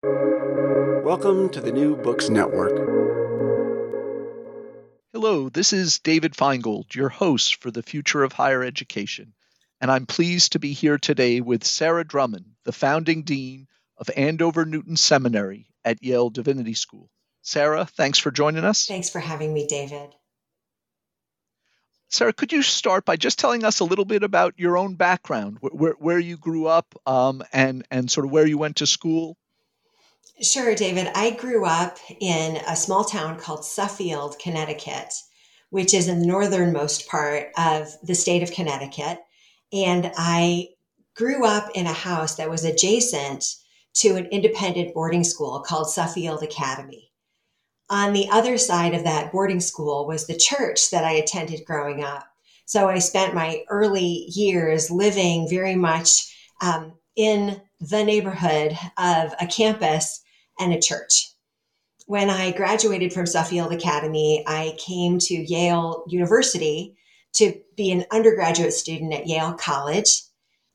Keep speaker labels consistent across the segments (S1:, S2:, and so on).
S1: Welcome to the New Books Network.
S2: Hello, this is David Finegold, your host for the Future of Higher Education, and I'm pleased to be here today with Sarah Drummond, the founding dean of Andover Newton Seminary at Yale Divinity School. Sarah, thanks for joining us.
S3: Thanks for having me, David.
S2: Sarah, could you start by just telling us a little bit about your own background, where, where you grew up, um, and and sort of where you went to school?
S3: Sure, David. I grew up in a small town called Suffield, Connecticut, which is in the northernmost part of the state of Connecticut, and I grew up in a house that was adjacent to an independent boarding school called Suffield Academy on the other side of that boarding school was the church that I attended growing up. So I spent my early years living very much um, in the neighborhood of a campus and a church. When I graduated from Suffield Academy, I came to Yale University to be an undergraduate student at Yale College.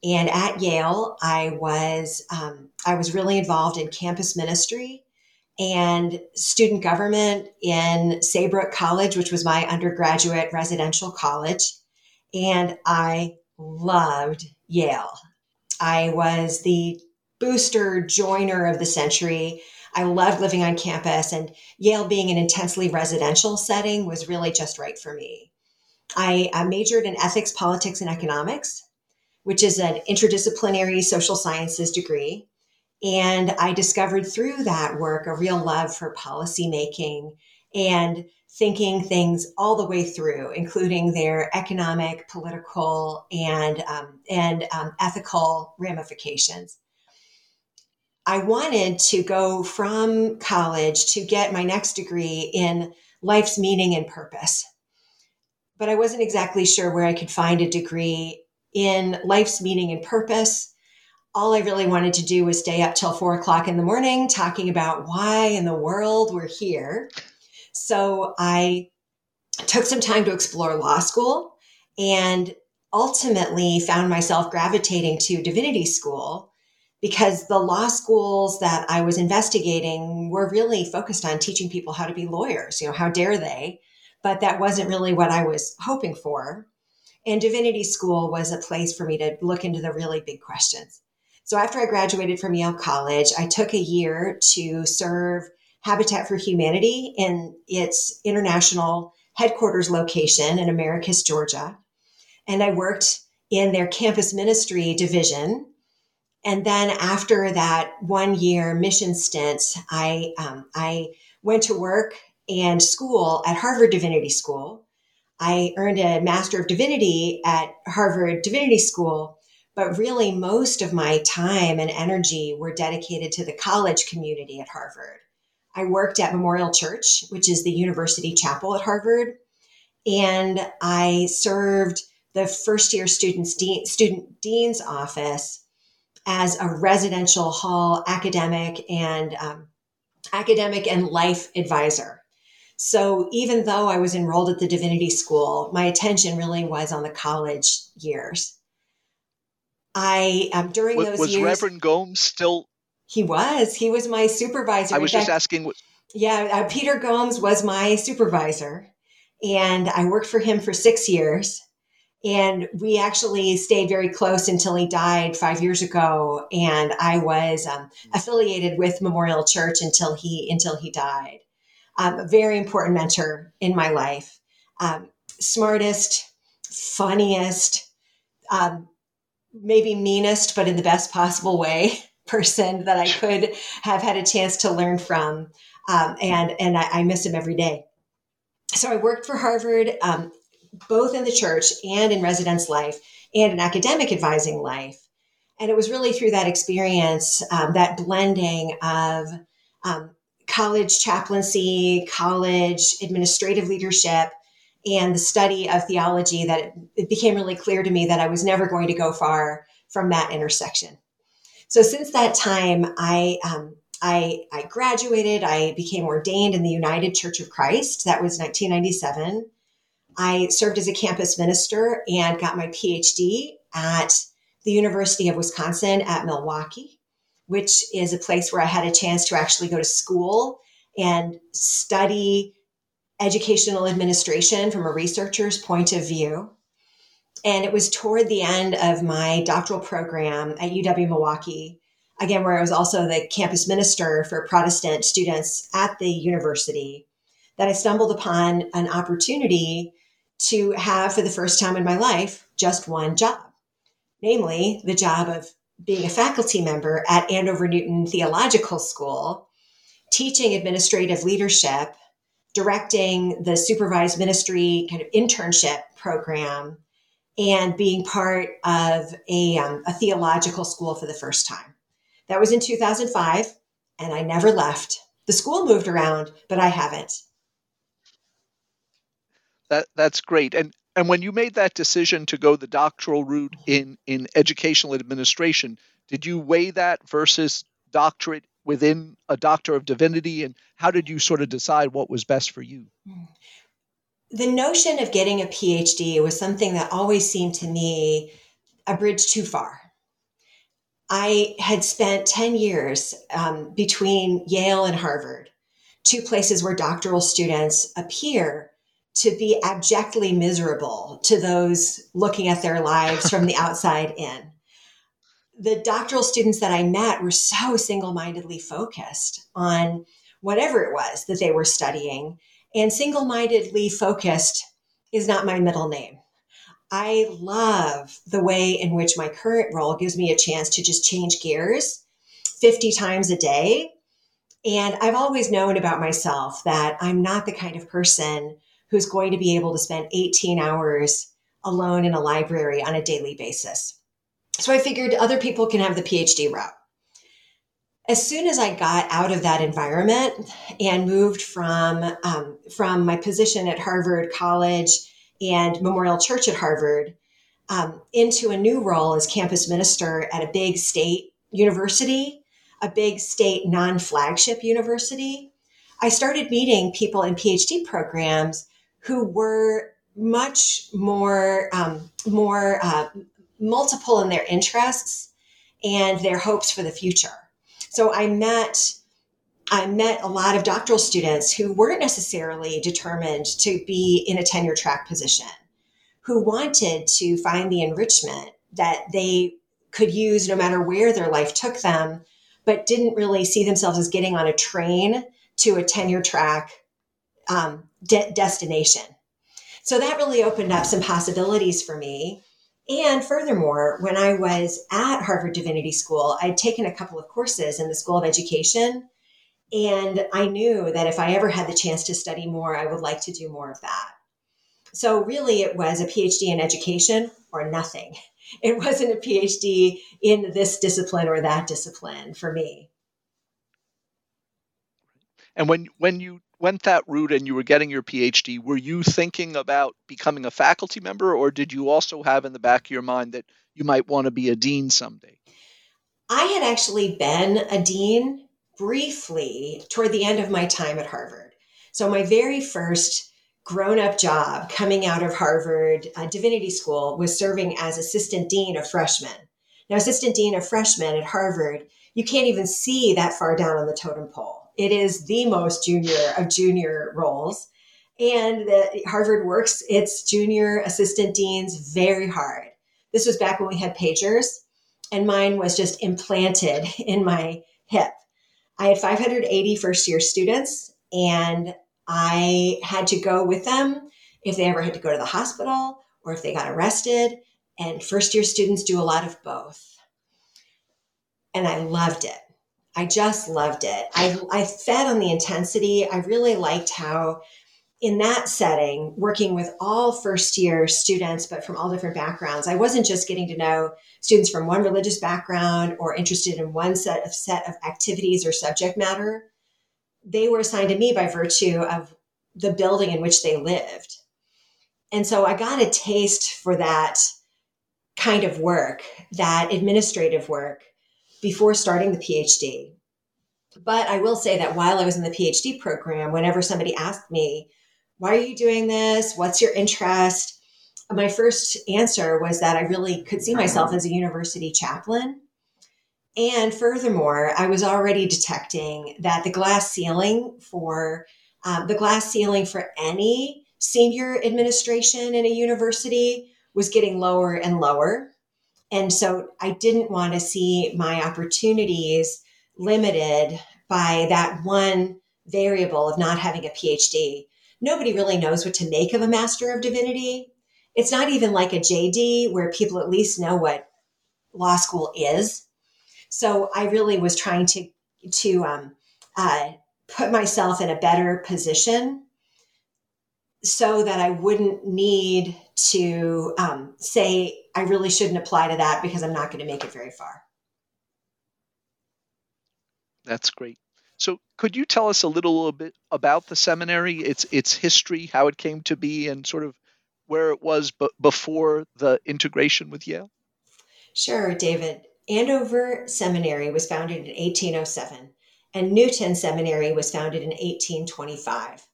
S3: And at Yale, I was um, I was really involved in campus ministry and student government in Saybrook College, which was my undergraduate residential college. And I loved Yale. I was the booster joiner of the century. I loved living on campus, and Yale being an intensely residential setting was really just right for me. I, I majored in ethics, politics, and economics, which is an interdisciplinary social sciences degree. And I discovered through that work a real love for policymaking and thinking things all the way through, including their economic, political, and um, and um, ethical ramifications. I wanted to go from college to get my next degree in life's meaning and purpose, but I wasn't exactly sure where I could find a degree in life's meaning and purpose. All I really wanted to do was stay up till four o'clock in the morning talking about why in the world we're here. So I took some time to explore law school and ultimately found myself gravitating to divinity school because the law schools that I was investigating were really focused on teaching people how to be lawyers. You know, how dare they? But that wasn't really what I was hoping for. And divinity school was a place for me to look into the really big questions. So after I graduated from Yale College, I took a year to serve Habitat for Humanity in its international headquarters location in Americus, Georgia. And I worked in their campus ministry division. And then after that one year mission stint, I, um, I went to work and school at Harvard Divinity School. I earned a Master of Divinity at Harvard Divinity School but really, most of my time and energy were dedicated to the college community at Harvard. I worked at Memorial Church, which is the university chapel at Harvard, and I served the first year students de- student dean's office as a residential hall academic and um, academic and life advisor. So even though I was enrolled at the divinity school, my attention really was on the college years. I um, during
S2: was,
S3: those
S2: was
S3: years,
S2: Reverend Gomes still?
S3: He was. He was my supervisor.
S2: I was just asking. What...
S3: Yeah, uh, Peter Gomes was my supervisor, and I worked for him for six years. And we actually stayed very close until he died five years ago. And I was um, affiliated with Memorial Church until he until he died. Um, a very important mentor in my life. Um, smartest, funniest, um, maybe meanest, but in the best possible way person that I could have had a chance to learn from. Um, and and I, I, miss him every day. So I worked for Harvard, um, both in the church and in residence life and in academic advising life. And it was really through that experience, um, that blending of um, college chaplaincy, college administrative leadership, and the study of theology that it, it became really clear to me that I was never going to go far from that intersection. So since that time, I um, I, I, graduated. I became ordained in the United Church of Christ. That was 1997. I served as a campus minister and got my PhD at the University of Wisconsin at Milwaukee. which is a place where I had a chance to actually go to school and study educational administration from a researcher's point of view. And it was toward the end of my doctoral program at UW Milwaukee, again, where I was also the campus minister for Protestant students at the university, that I stumbled upon an opportunity to have, for the first time in my life, just one job, namely the job of being a faculty member at Andover Newton Theological School, teaching administrative leadership, directing the supervised ministry kind of internship program, and being part of a, um, a theological school for the first time. That was in 2005, and I never left. The school moved around, but I haven't.
S2: That that's great. And and when you made that decision to go the doctoral route in in educational administration, did you weigh that versus doctorate within a doctor of divinity and how did you sort of decide what was best for you?
S3: The notion of getting a PhD was something that always seemed to me a bridge too far. I had spent 10 years um, between Yale and Harvard, two places where doctoral students appear to be abjectly miserable to those looking at their lives from the outside in. The doctoral students that I met were so single mindedly focused on whatever it was that they were studying. And single mindedly focused is not my middle name. I love the way in which my current role gives me a chance to just change gears 50 times a day. And I've always known about myself that I'm not the kind of person who's going to be able to spend 18 hours alone in a library on a daily basis. So I figured other people can have the PhD route. As soon as I got out of that environment and moved from um, from my position at Harvard College and Memorial Church at Harvard um, into a new role as campus minister at a big state university, a big state non flagship university, I started meeting people in PhD programs who were much more um, more uh, multiple in their interests and their hopes for the future. So I met I met a lot of doctoral students who weren't necessarily determined to be in a tenure track position, who wanted to find the enrichment that they could use no matter where their life took them, but didn't really see themselves as getting on a train to a tenure track um, de- destination. So that really opened up some possibilities for me. And furthermore, when I was at Harvard Divinity School, I'd taken a couple of courses in the School of Education. And I knew that if I ever had the chance to study more, I would like to do more of that. So, really, it was a PhD in education or nothing. It wasn't a PhD in this discipline or that discipline for me.
S2: And when when you went that route and you were getting your PhD, were you thinking about becoming a faculty member, or did you also have in the back of your mind that you might want to be a dean someday?
S3: I had actually been a dean briefly toward the end of my time at Harvard. So, my very first grown up job coming out of Harvard uh, Divinity School was serving as assistant dean of freshmen. Now, assistant dean of freshmen at Harvard, you can't even see that far down on the totem pole it is the most junior of junior roles. And Harvard works its junior assistant deans very hard. This was back when we had pagers, and mine was just implanted in my hip. I had 580 first year students, and I had to go with them if they ever had to go to the hospital or if they got arrested. And first year students do a lot of both. And I loved it. I just loved it. I, I fed on the intensity. I really liked how, in that setting, working with all first year students, but from all different backgrounds, I wasn't just getting to know students from one religious background or interested in one set of set of activities or subject matter. They were assigned to me by virtue of the building in which they lived. And so I got a taste for that kind of work, that administrative work before starting the PhD. But I will say that while I was in the PhD program, whenever somebody asked me, why are you doing this? What's your interest? My first answer was that I really could see myself as a university chaplain. And furthermore, I was already detecting that the glass ceiling for um, the glass ceiling for any senior administration in a university was getting lower and lower. And so I didn't want to see my opportunities limited by that one variable of not having a PhD. Nobody really knows what to make of a Master of Divinity. It's not even like a JD where people at least know what law school is. So I really was trying to to um, uh, put myself in a better position so that I wouldn't need to um, say I really shouldn't apply to that because I'm not going to make it very far.
S2: That's great. So, could you tell us a little bit about the seminary, its its history, how it came to be, and sort of where it was b- before the integration with Yale?
S3: Sure, David. Andover Seminary was founded in 1807, and Newton Seminary was founded in 1825.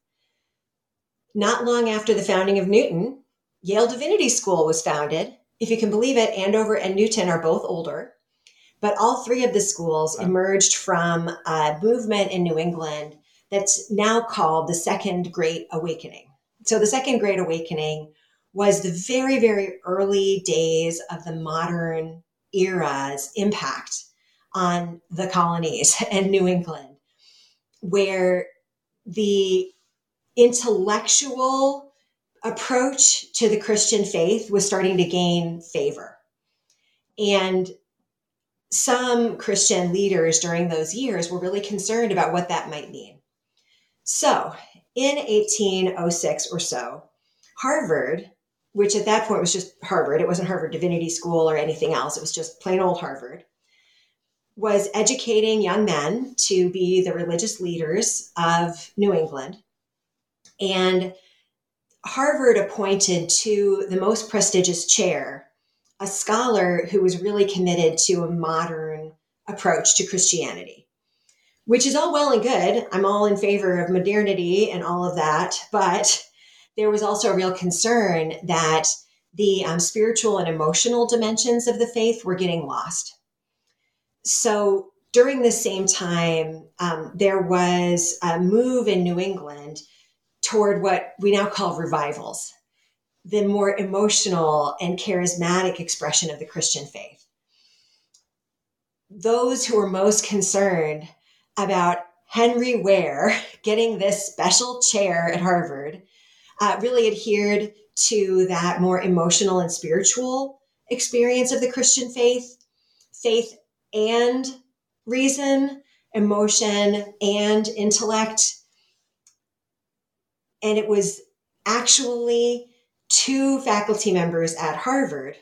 S3: Not long after the founding of Newton, Yale Divinity School was founded. If you can believe it, Andover and Newton are both older, but all three of the schools wow. emerged from a movement in New England that's now called the Second Great Awakening. So, the Second Great Awakening was the very, very early days of the modern era's impact on the colonies and New England, where the intellectual approach to the Christian faith was starting to gain favor. And some Christian leaders during those years were really concerned about what that might mean. So, in 1806 or so, Harvard which at that point was just Harvard. It wasn't Harvard Divinity School or anything else. It was just plain old Harvard. Was educating young men to be the religious leaders of New England. And Harvard appointed to the most prestigious chair a scholar who was really committed to a modern approach to Christianity, which is all well and good. I'm all in favor of modernity and all of that. But there was also a real concern that the um, spiritual and emotional dimensions of the faith were getting lost. So during the same time, um, there was a move in New England toward what we now call revivals, the more emotional and charismatic expression of the Christian faith. Those who were most concerned about Henry Ware getting this special chair at Harvard uh, really adhered to that more emotional and spiritual experience of the Christian faith, faith and reason, emotion and intellect. And it was actually two faculty members at Harvard,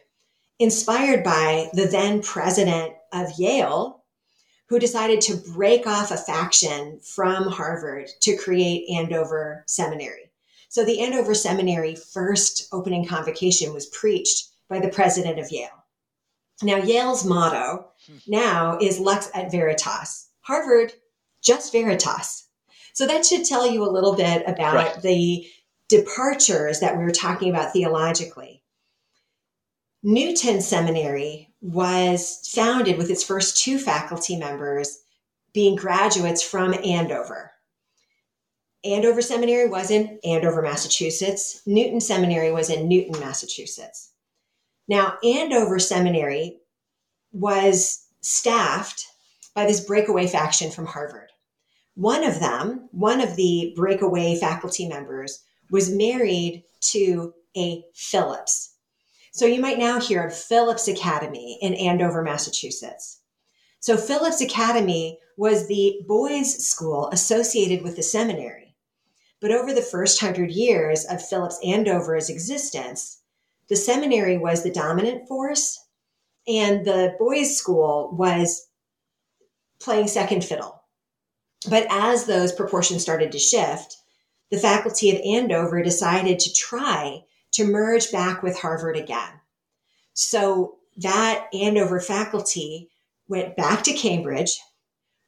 S3: inspired by the then president of Yale, who decided to break off a faction from Harvard to create Andover Seminary. So the Andover Seminary first opening convocation was preached by the president of Yale. Now, Yale's motto hmm. now is Lux et Veritas. Harvard, just Veritas. So that should tell you a little bit about right. the departures that we were talking about theologically. Newton Seminary was founded with its first two faculty members being graduates from Andover. Andover Seminary was in Andover, Massachusetts. Newton Seminary was in Newton, Massachusetts. Now, Andover Seminary was staffed by this breakaway faction from Harvard. One of them, one of the breakaway faculty members, was married to a Phillips. So you might now hear of Phillips Academy in Andover, Massachusetts. So Phillips Academy was the boys' school associated with the seminary. But over the first hundred years of Phillips Andover's existence, the seminary was the dominant force, and the boys' school was playing second fiddle. But as those proportions started to shift, the faculty of Andover decided to try to merge back with Harvard again. So that Andover faculty went back to Cambridge,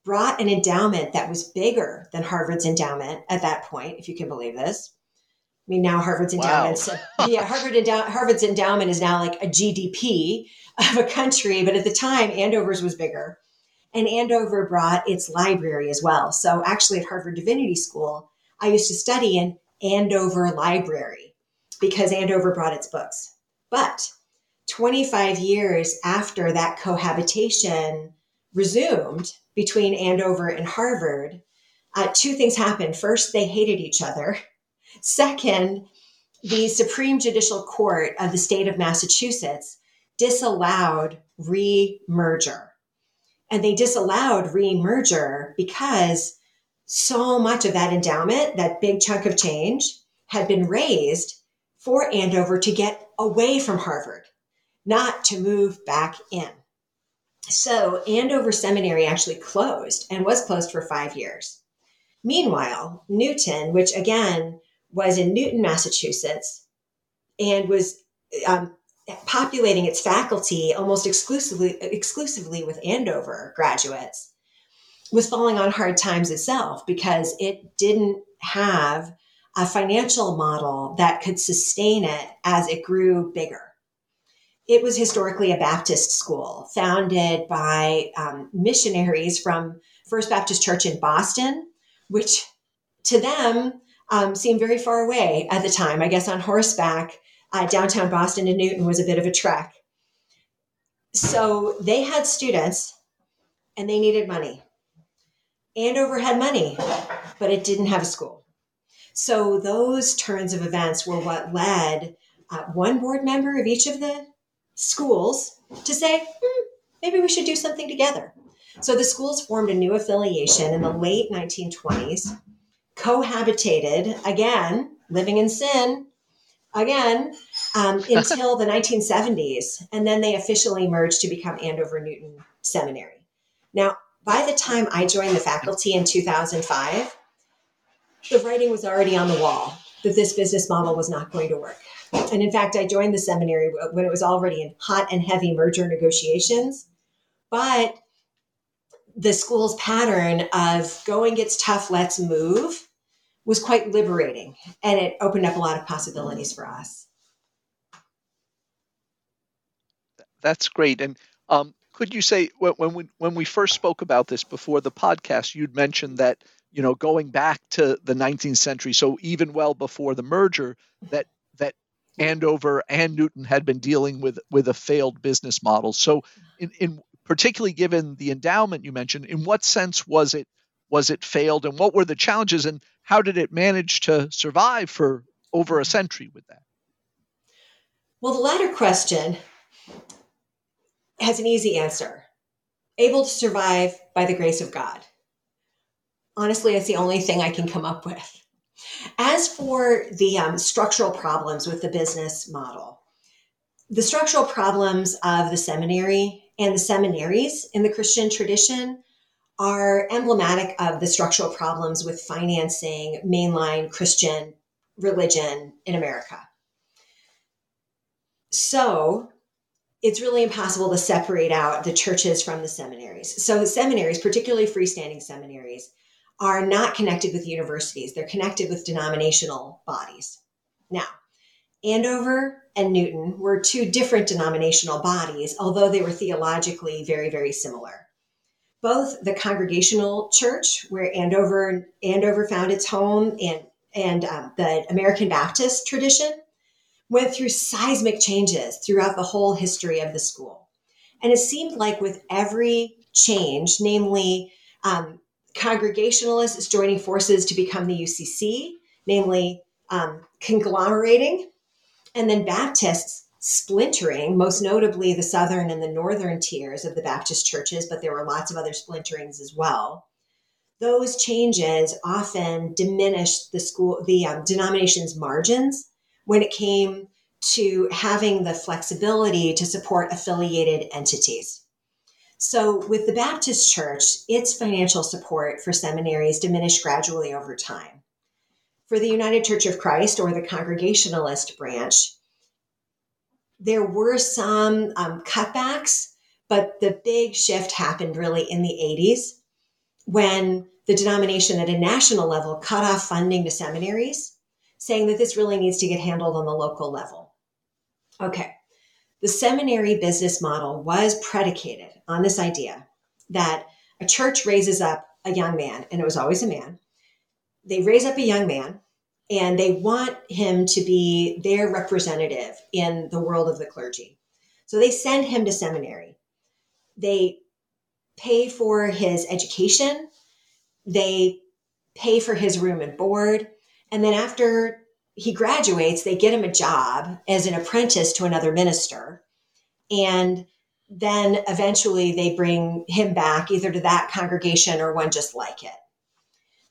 S3: brought an endowment that was bigger than Harvard's endowment at that point, if you can believe this. I mean, now Harvard's endowment, wow. yeah, Harvard endow- Harvard's endowment is now like a GDP of a country, but at the time, Andover's was bigger. And Andover brought its library as well. So actually at Harvard Divinity School, I used to study in Andover Library because Andover brought its books. But 25 years after that cohabitation resumed between Andover and Harvard, uh, two things happened. First, they hated each other. Second, the Supreme Judicial Court of the state of Massachusetts disallowed re-merger. And they disallowed re-merger because so much of that endowment, that big chunk of change, had been raised for Andover to get away from Harvard, not to move back in. So Andover Seminary actually closed and was closed for five years. Meanwhile, Newton, which again was in Newton, Massachusetts, and was um, populating its faculty almost exclusively exclusively with Andover graduates, was falling on hard times itself because it didn't have a financial model that could sustain it as it grew bigger. It was historically a Baptist school founded by um, missionaries from First Baptist Church in Boston, which to them um, seemed very far away at the time. I guess on horseback, uh, downtown Boston to Newton was a bit of a trek. So they had students and they needed money. Andover had money, but it didn't have a school. So those turns of events were what led uh, one board member of each of the schools to say, hmm, maybe we should do something together. So the schools formed a new affiliation in the late 1920s, cohabitated again, living in sin again, um, until the 1970s. And then they officially merged to become Andover Newton Seminary. Now, by the time I joined the faculty in 2005, the writing was already on the wall that this business model was not going to work. And in fact, I joined the seminary when it was already in hot and heavy merger negotiations. But the school's pattern of going gets tough, let's move was quite liberating and it opened up a lot of possibilities for us.
S2: That's great. And um, could you say when we when we first spoke about this before the podcast, you'd mentioned that you know going back to the 19th century, so even well before the merger, that that Andover and Newton had been dealing with with a failed business model. So, in, in particularly given the endowment you mentioned, in what sense was it was it failed, and what were the challenges, and how did it manage to survive for over a century with that?
S3: Well, the latter question has an easy answer. Able to survive by the grace of God. Honestly, it's the only thing I can come up with. As for the um, structural problems with the business model, the structural problems of the seminary and the seminaries in the Christian tradition are emblematic of the structural problems with financing mainline Christian religion in America. So it's really impossible to separate out the churches from the seminaries. So, seminaries, particularly freestanding seminaries, are not connected with universities, they're connected with denominational bodies. Now, Andover and Newton were two different denominational bodies, although they were theologically very, very similar both the Congregational Church, where Andover Andover found its home, and and um, the American Baptist tradition went through seismic changes throughout the whole history of the school. And it seemed like with every change, namely um, Congregationalists joining forces to become the UCC, namely um, conglomerating, and then Baptists splintering, most notably the southern and the northern tiers of the Baptist churches, but there were lots of other splinterings as well. Those changes often diminished the school, the um, denomination's margins when it came to having the flexibility to support affiliated entities. So, with the Baptist Church, its financial support for seminaries diminished gradually over time. For the United Church of Christ or the Congregationalist branch, there were some um, cutbacks, but the big shift happened really in the 80s when the denomination at a national level cut off funding to seminaries, saying that this really needs to get handled on the local level. Okay, the seminary business model was predicated on this idea that a church raises up a young man, and it was always a man. They raise up a young man and they want him to be their representative in the world of the clergy. So they send him to seminary. They pay for his education, they pay for his room and board. And then after he graduates, they get him a job as an apprentice to another minister. And then eventually they bring him back either to that congregation or one just like it.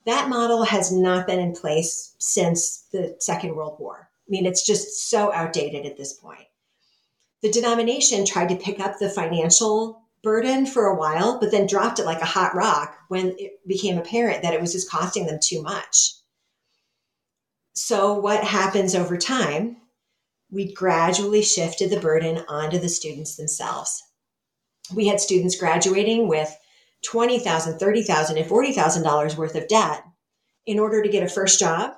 S3: That model has not been in place since the Second World War. I mean, it's just so outdated at this point. The denomination tried to pick up the financial burden for a while, but then dropped it like a hot rock when it became apparent that it was just costing them too much. So, what happens over time? We gradually shifted the burden onto the students themselves. We had students graduating with $20,000, $30,000, and $40,000 worth of debt in order to get a first job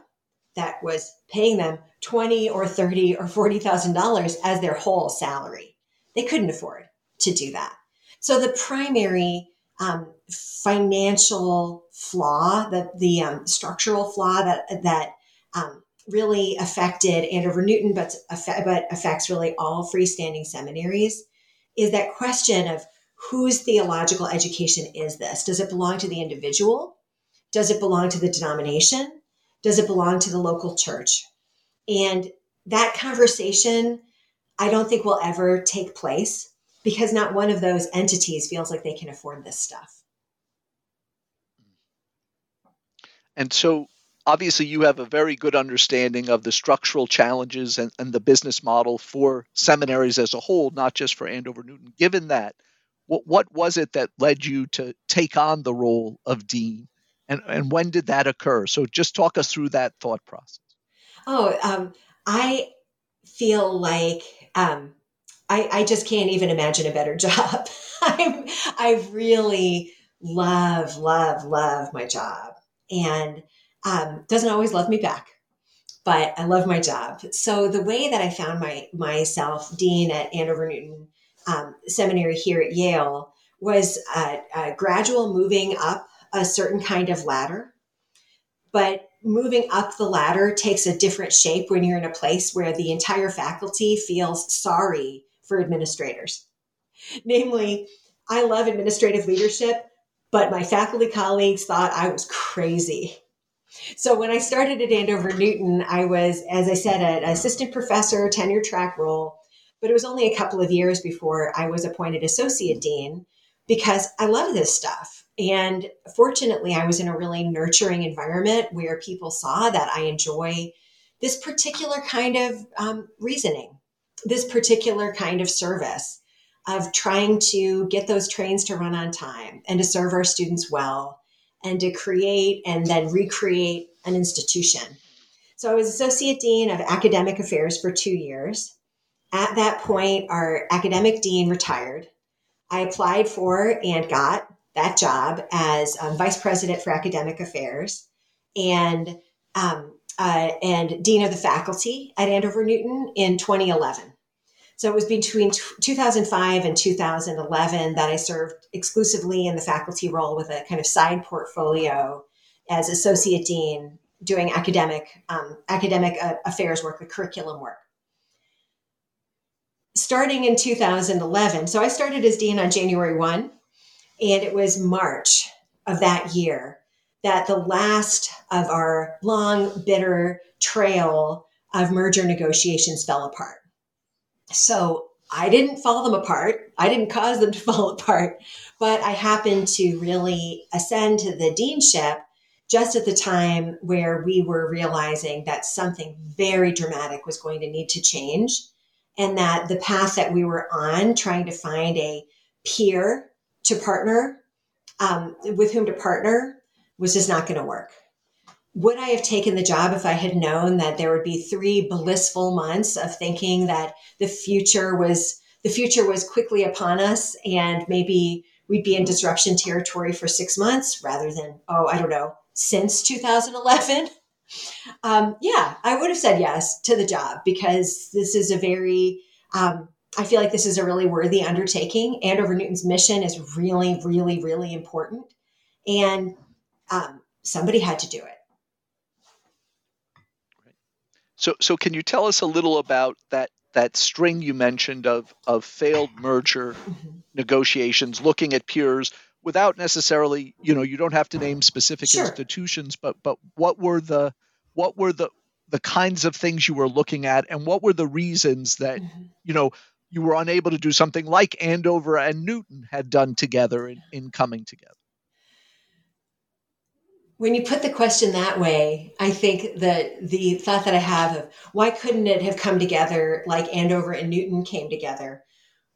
S3: that was paying them 20 or 30 or $40,000 as their whole salary. They couldn't afford to do that. So the primary um, financial flaw, the, the um, structural flaw that, that um, really affected Andover Newton, but, but affects really all freestanding seminaries, is that question of whose theological education is this? Does it belong to the individual? Does it belong to the denomination? Does it belong to the local church? And that conversation, I don't think will ever take place because not one of those entities feels like they can afford this stuff.
S2: And so obviously you have a very good understanding of the structural challenges and, and, the business model for seminaries as a whole, not just for Andover Newton. Given that, what, what was it that led you to take on the role of dean? And, and when did that occur? So just talk us through that thought process.
S3: Oh, um, I feel like um, I, I just can't even imagine a better job. I'm, I really love, love, love my job and um, doesn't always love me back, but I love my job. So the way that I found my myself dean at Andover Newton um, Seminary here at Yale was a, a gradual moving up a certain kind of ladder, but moving up the ladder takes a different shape when you're in a place where the entire faculty feels sorry for administrators. Namely, I love administrative leadership, but my faculty colleagues thought I was crazy. So when I started at Andover Newton, I was, as I said, an assistant professor, tenure track role, but it was only a couple of years before I was appointed associate dean because I love this stuff. And fortunately, I was in a really nurturing environment where people saw that I enjoy this particular kind of um, reasoning this particular kind of service of trying to get those trains to run on time and to serve our students well and to create and then recreate an institution. So I was associate dean of academic affairs for two years. At that point, our academic dean retired. I applied for and got that job as um, vice president for academic affairs. And um, uh, and Dean of the Faculty at Andover Newton in 2011. So it was between t- 2005 and 2011 that I served exclusively in the faculty role with a kind of side portfolio as associate dean doing academic um, academic uh, affairs work, the curriculum work. Starting in 2011, so I started as dean on January 1, and it was March of that year that the last of our long, bitter trail of merger negotiations fell apart. So I didn't fall them apart. I didn't cause them to fall apart, but I happened to really ascend to the deanship just at the time where we were realizing that something very dramatic was going to need to change and that the path that we were on, trying to find a peer to partner um, with whom to partner, was just not going to work. Would I have taken the job if I had known that there would be three blissful months of thinking that the future was the future was quickly upon us and maybe we'd be in disruption territory for six months rather than oh I don't know since 2011? Um, yeah, I would have said yes to the job because this is a very um, I feel like this is a really worthy undertaking. Andover Newton's mission is really, really, really important. And um, somebody had to do it.
S2: So, so can you tell us a little about that that string you mentioned of of failed merger mm-hmm. negotiations, looking at peers without necessarily, you know, you don't have to name specific sure. institutions, but but what were the what were the the kinds of things you were looking at, and what were the reasons that mm-hmm. you know you were unable to do something like Andover and Newton had done together in, in coming together?
S3: when you put the question that way, I think that the thought that I have of why couldn't it have come together like Andover and Newton came together?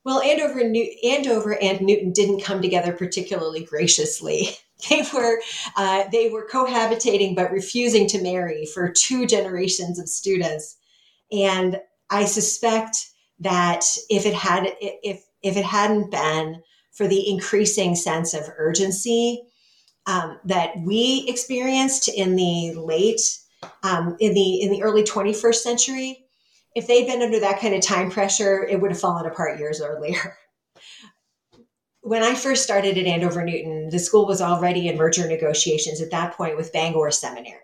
S3: Well, Andover and, New- Andover and Newton didn't come together particularly graciously. They were uh, they were cohabitating but refusing to marry for two generations of students, and I suspect that if it had if if it hadn't been for the increasing sense of urgency um, that we experienced in the late um, in the in the early 21st century if they'd been under that kind of time pressure it would have fallen apart years earlier when i first started at andover newton the school was already in merger negotiations at that point with bangor seminary.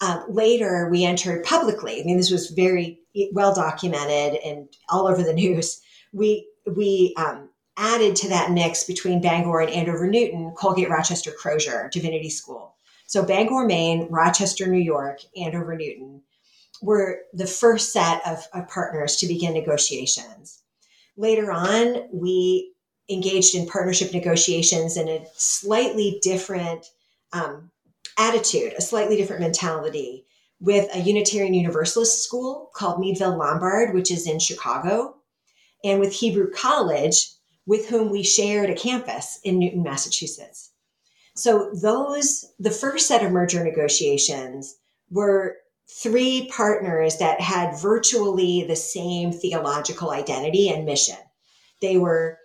S3: Uh, later we entered publicly. I mean this was very well documented and all over the news. We we um, added to that mix between Bangor and Andover Newton, Colgate Rochester Crozer Divinity School. So Bangor, Maine, Rochester, New York, Andover Newton were the first set of, of partners to begin negotiations. Later on, we engaged in partnership negotiations in a slightly different um, attitude, a slightly different mentality with a Unitarian Universalist school called Meadville Lombard, which is in Chicago, and with Hebrew College, with whom we shared a campus in Newton, Massachusetts. So those, the first set of merger negotiations were three partners that had virtually the same theological identity and mission. They were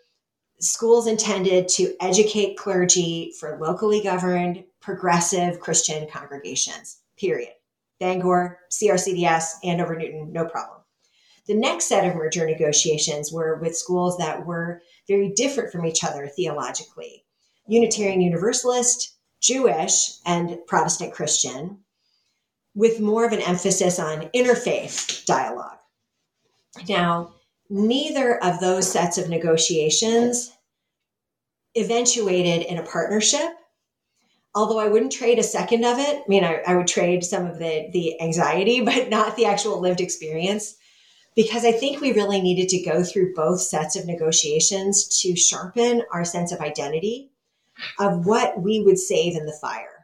S3: schools intended to educate clergy for locally governed progressive Christian congregations, period. Bangor, CRCDS, Andover Newton, no problem. The next set of merger negotiations were with schools that were very different from each other theologically Unitarian Universalist, Jewish, and Protestant Christian, with more of an emphasis on interfaith dialogue. Now, neither of those sets of negotiations eventuated in a partnership. Although I wouldn't trade a second of it. I mean, I, I would trade some of the, the anxiety, but not the actual lived experience because I think we really needed to go through both sets of negotiations to sharpen our sense of identity of what we would save in the fire.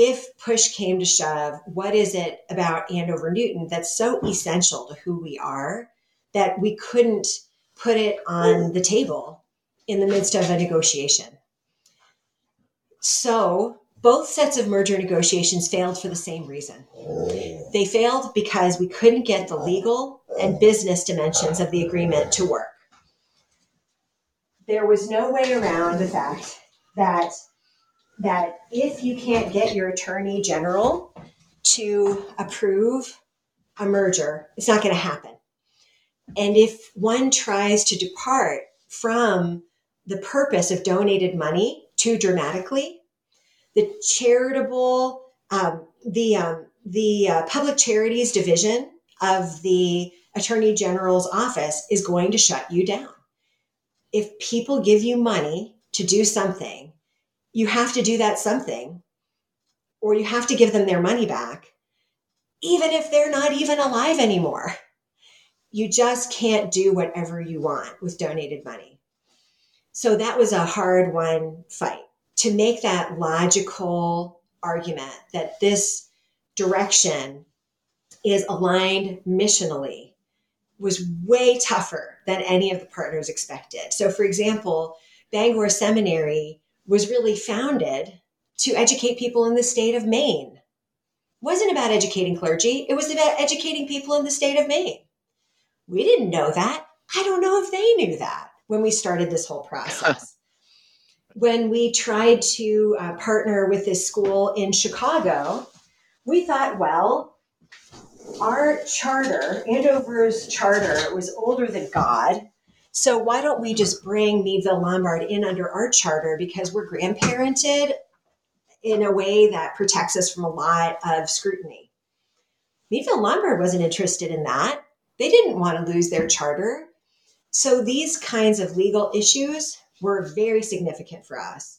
S3: If push came to shove, what is it about Andover Newton that's so essential to who we are that we couldn't put it on the table in the midst of a negotiation? So both sets of merger negotiations failed for the same reason. They failed because we couldn't get the legal and business dimensions of the agreement to work. There was no way around the fact that that if you can't get your attorney general to approve a merger, it's not going to happen. And if one tries to depart from the purpose of donated money too dramatically, the charitable, um, the um, the uh, public charities division of the attorney general's office is going to shut you down. If people give you money to do something, you have to do that something, or you have to give them their money back, even if they're not even alive anymore. You just can't do whatever you want with donated money. So that was a hard one fight to make that logical argument that this direction is aligned missionally was way tougher than any of the partners expected. So, for example, Bangor Seminary was really founded to educate people in the state of Maine. It wasn't about educating clergy, it was about educating people in the state of Maine. We didn't know that. I don't know if they knew that when we started this whole process. when we tried to uh, partner with this school in Chicago, we thought, well, our charter, Andover's charter, was older than God. So why don't we just bring Meadville Lombard in under our charter because we're grandparented in a way that protects us from a lot of scrutiny. Meadville Lombard wasn't interested in that. They didn't want to lose their charter. So these kinds of legal issues were very significant for us.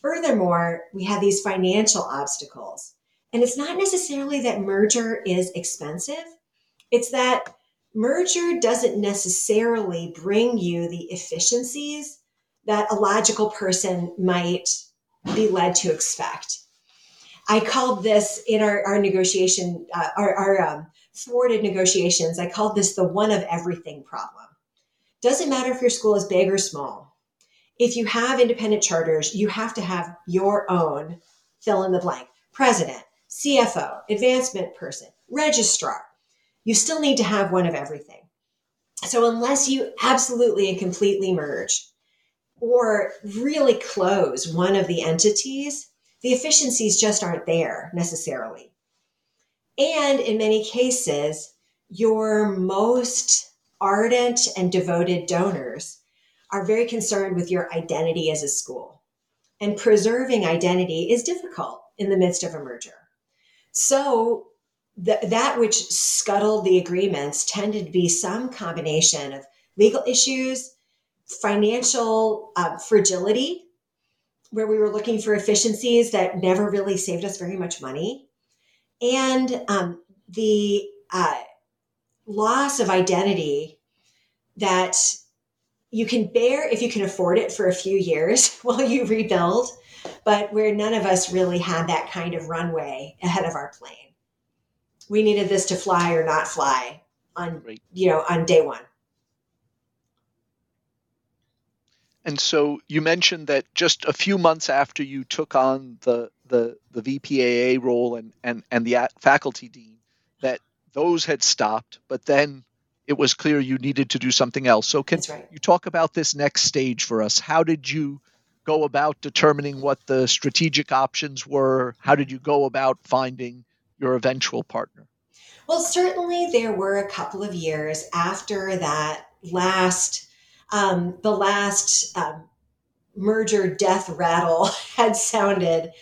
S3: Furthermore, we had these financial obstacles. And it's not necessarily that merger is expensive, it's that merger doesn't necessarily bring you the efficiencies that a logical person might be led to expect. I called this in our, our negotiation, uh, our, our um, thwarted negotiations, I called this the one of everything problem. Doesn't matter if your school is big or small. If you have independent charters, you have to have your own fill in the blank president, CFO, advancement person, registrar. You still need to have one of everything. So, unless you absolutely and completely merge or really close one of the entities, the efficiencies just aren't there necessarily. And in many cases, your most ardent and devoted donors are very concerned with your identity as a school. And preserving identity is difficult in the midst of a merger. So, th- that which scuttled the agreements tended to be some combination of legal issues, financial uh, fragility, where we were looking for efficiencies that never really saved us very much money, and um, the uh, loss of identity that you can bear if you can afford it for a few years while you rebuild, but where none of us really had that kind of runway ahead of our plane. We needed this to fly or not fly on right. you know on day one.
S2: And so you mentioned that just a few months after you took on the the, the VPAA role and, and, and the faculty dean, that those had stopped, but then it was clear you needed to do something else. So can right. you talk about this next stage for us? How did you go about determining what the strategic options were? How did you go about finding your eventual partner?
S3: Well, certainly there were a couple of years after that last um, the last um, merger death rattle had sounded,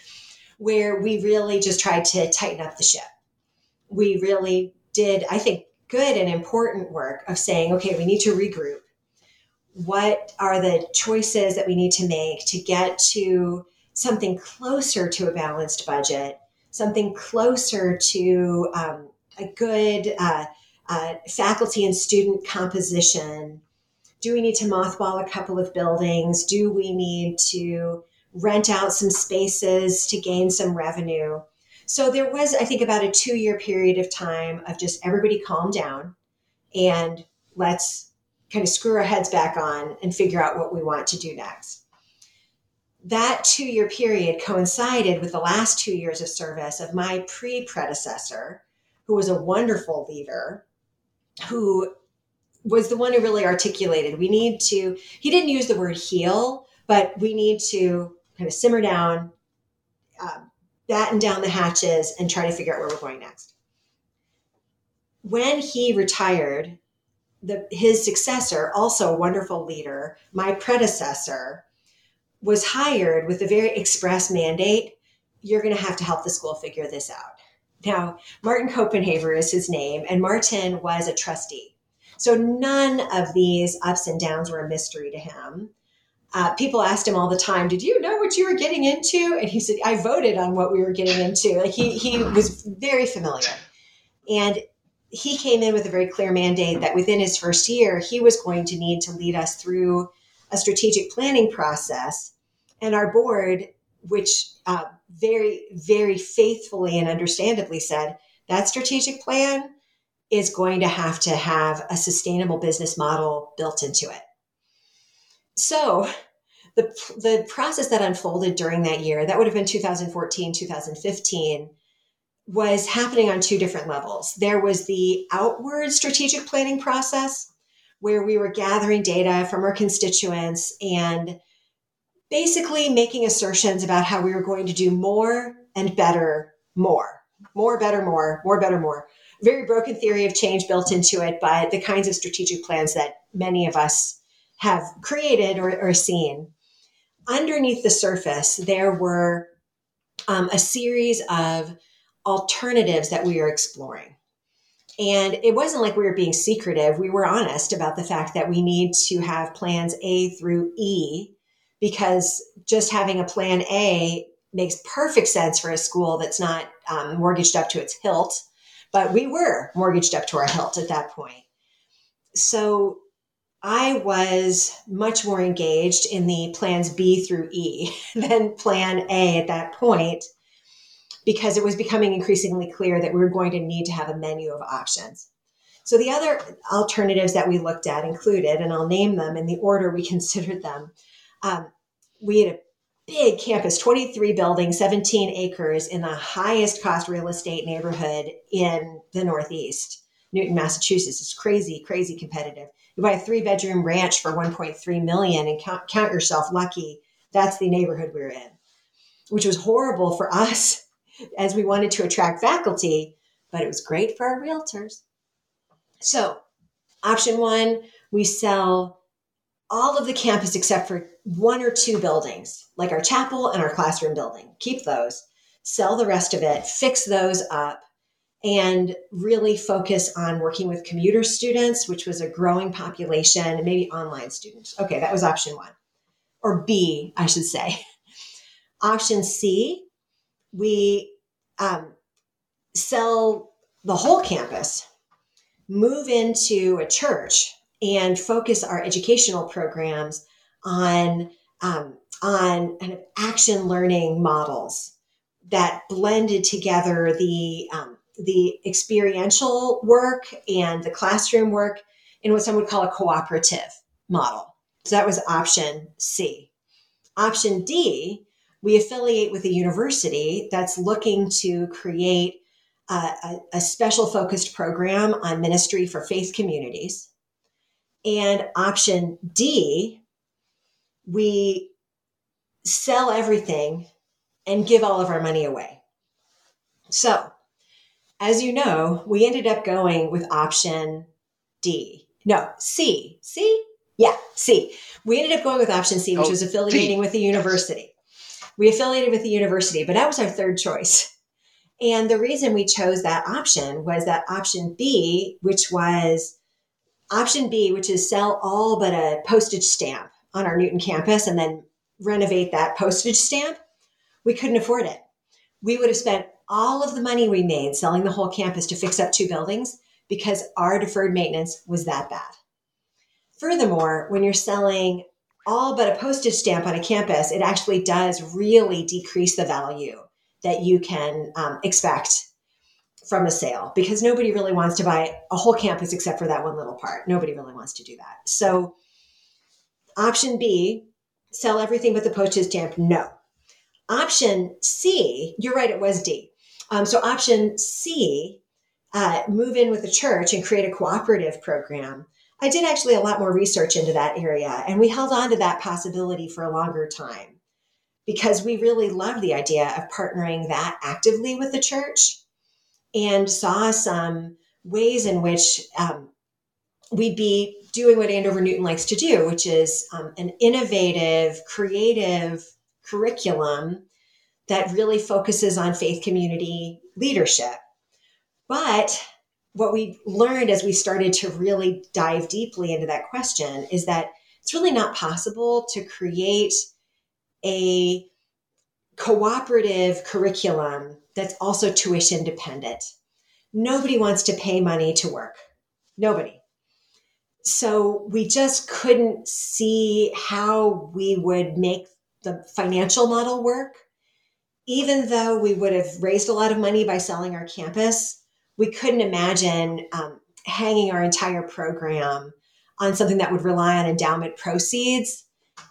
S3: where we really just tried to tighten up the ship. We really did, I think, good and important work of saying, okay, we need to regroup. What are the choices that we need to make to get to something closer to a balanced budget, something closer to um, a good uh, uh, faculty and student composition, do we need to mothball a couple of buildings? Do we need to rent out some spaces to gain some revenue? So there was, I think, about a two year period of time of just everybody calm down and let's kind of screw our heads back on and figure out what we want to do next. That two year period coincided with the last two years of service of my pre predecessor, who was a wonderful leader, who was the one who really articulated we need to he didn't use the word heal but we need to kind of simmer down um, batten down the hatches and try to figure out where we're going next. When he retired the, his successor also a wonderful leader my predecessor was hired with a very express mandate you're going to have to help the school figure this out now martin copenhaver is his name and martin was a trustee so none of these ups and downs were a mystery to him. Uh, people asked him all the time, "Did you know what you were getting into?" And he said, "I voted on what we were getting into." Like he he was very familiar, and he came in with a very clear mandate that within his first year, he was going to need to lead us through a strategic planning process, and our board, which uh, very very faithfully and understandably said that strategic plan is going to have to have a sustainable business model built into it. So, the, the process that unfolded during that year, that would have been 2014, 2015, was happening on two different levels. There was the outward strategic planning process, where we were gathering data from our constituents and basically making assertions about how we were going to do more and better more, more, better, more, more, better, more very broken theory of change built into it, but the kinds of strategic plans that many of us have created or, or seen. Underneath the surface, there were um, a series of alternatives that we were exploring. And it wasn't like we were being secretive. We were honest about the fact that we need to have plans A through E because just having a plan A makes perfect sense for a school that's not um, mortgaged up to its hilt. But we were mortgaged up to our hilt at that point. So I was much more engaged in the plans B through E than plan A at that point because it was becoming increasingly clear that we were going to need to have a menu of options. So the other alternatives that we looked at included, and I'll name them in the order we considered them. Um, we had a big campus, 23 buildings, 17 acres in the highest cost real estate neighborhood in the Northeast, Newton, Massachusetts. It's crazy, crazy competitive. You buy a three bedroom ranch for 1.3 million and count, count yourself lucky. That's the neighborhood we're in, which was horrible for us as we wanted to attract faculty, but it was great for our realtors. So, option one, we sell all of the campus except for one or two buildings, like our chapel and our classroom building. Keep those, sell the rest of it, fix those up, and really focus on working with commuter students, which was a growing population, and maybe online students. Okay, that was option one, or B, I should say. Option C, we um, sell the whole campus, move into a church, and focus our educational programs on um, on kind of action learning models that blended together the um, the experiential work and the classroom work in what some would call a cooperative model. So that was option C. Option D we affiliate with a university that's looking to create a, a, a special focused program on ministry for faith communities. And option D, we sell everything and give all of our money away. So, as you know, we ended up going with option D. No, C. C? Yeah, C. We ended up going with option C, which oh, was affiliating D. with the university. We affiliated with the university, but that was our third choice. And the reason we chose that option was that option B, which was option B, which is sell all but a postage stamp on our Newton campus and then renovate that postage stamp, we couldn't afford it. We would have spent all of the money we made selling the whole campus to fix up two buildings because our deferred maintenance was that bad. Furthermore, when you're selling all but a postage stamp on a campus, it actually does really decrease the value that you can um, expect from a sale because nobody really wants to buy a whole campus except for that one little part. Nobody really wants to do that. So, option B, sell everything but the postage stamp, no. Option C, you're right, it was D. Um, so, option C, uh, move in with the church and create a cooperative program I did actually a lot more research into that area, and we held on to that possibility for a longer time because we really loved the idea of partnering that actively with the church and saw some ways in which um, we'd be doing what Andover Newton likes to do, which is um, an innovative, creative curriculum that really focuses on faith community leadership. But what we learned as we started to really dive deeply into that question is that it's really not possible to create a cooperative curriculum that's also tuition dependent. Nobody wants to pay money to work. Nobody. So we just couldn't see how we would make the financial model work. Even though we would have raised a lot of money by selling our campus, we couldn't imagine um, hanging our entire program on something that would rely on endowment proceeds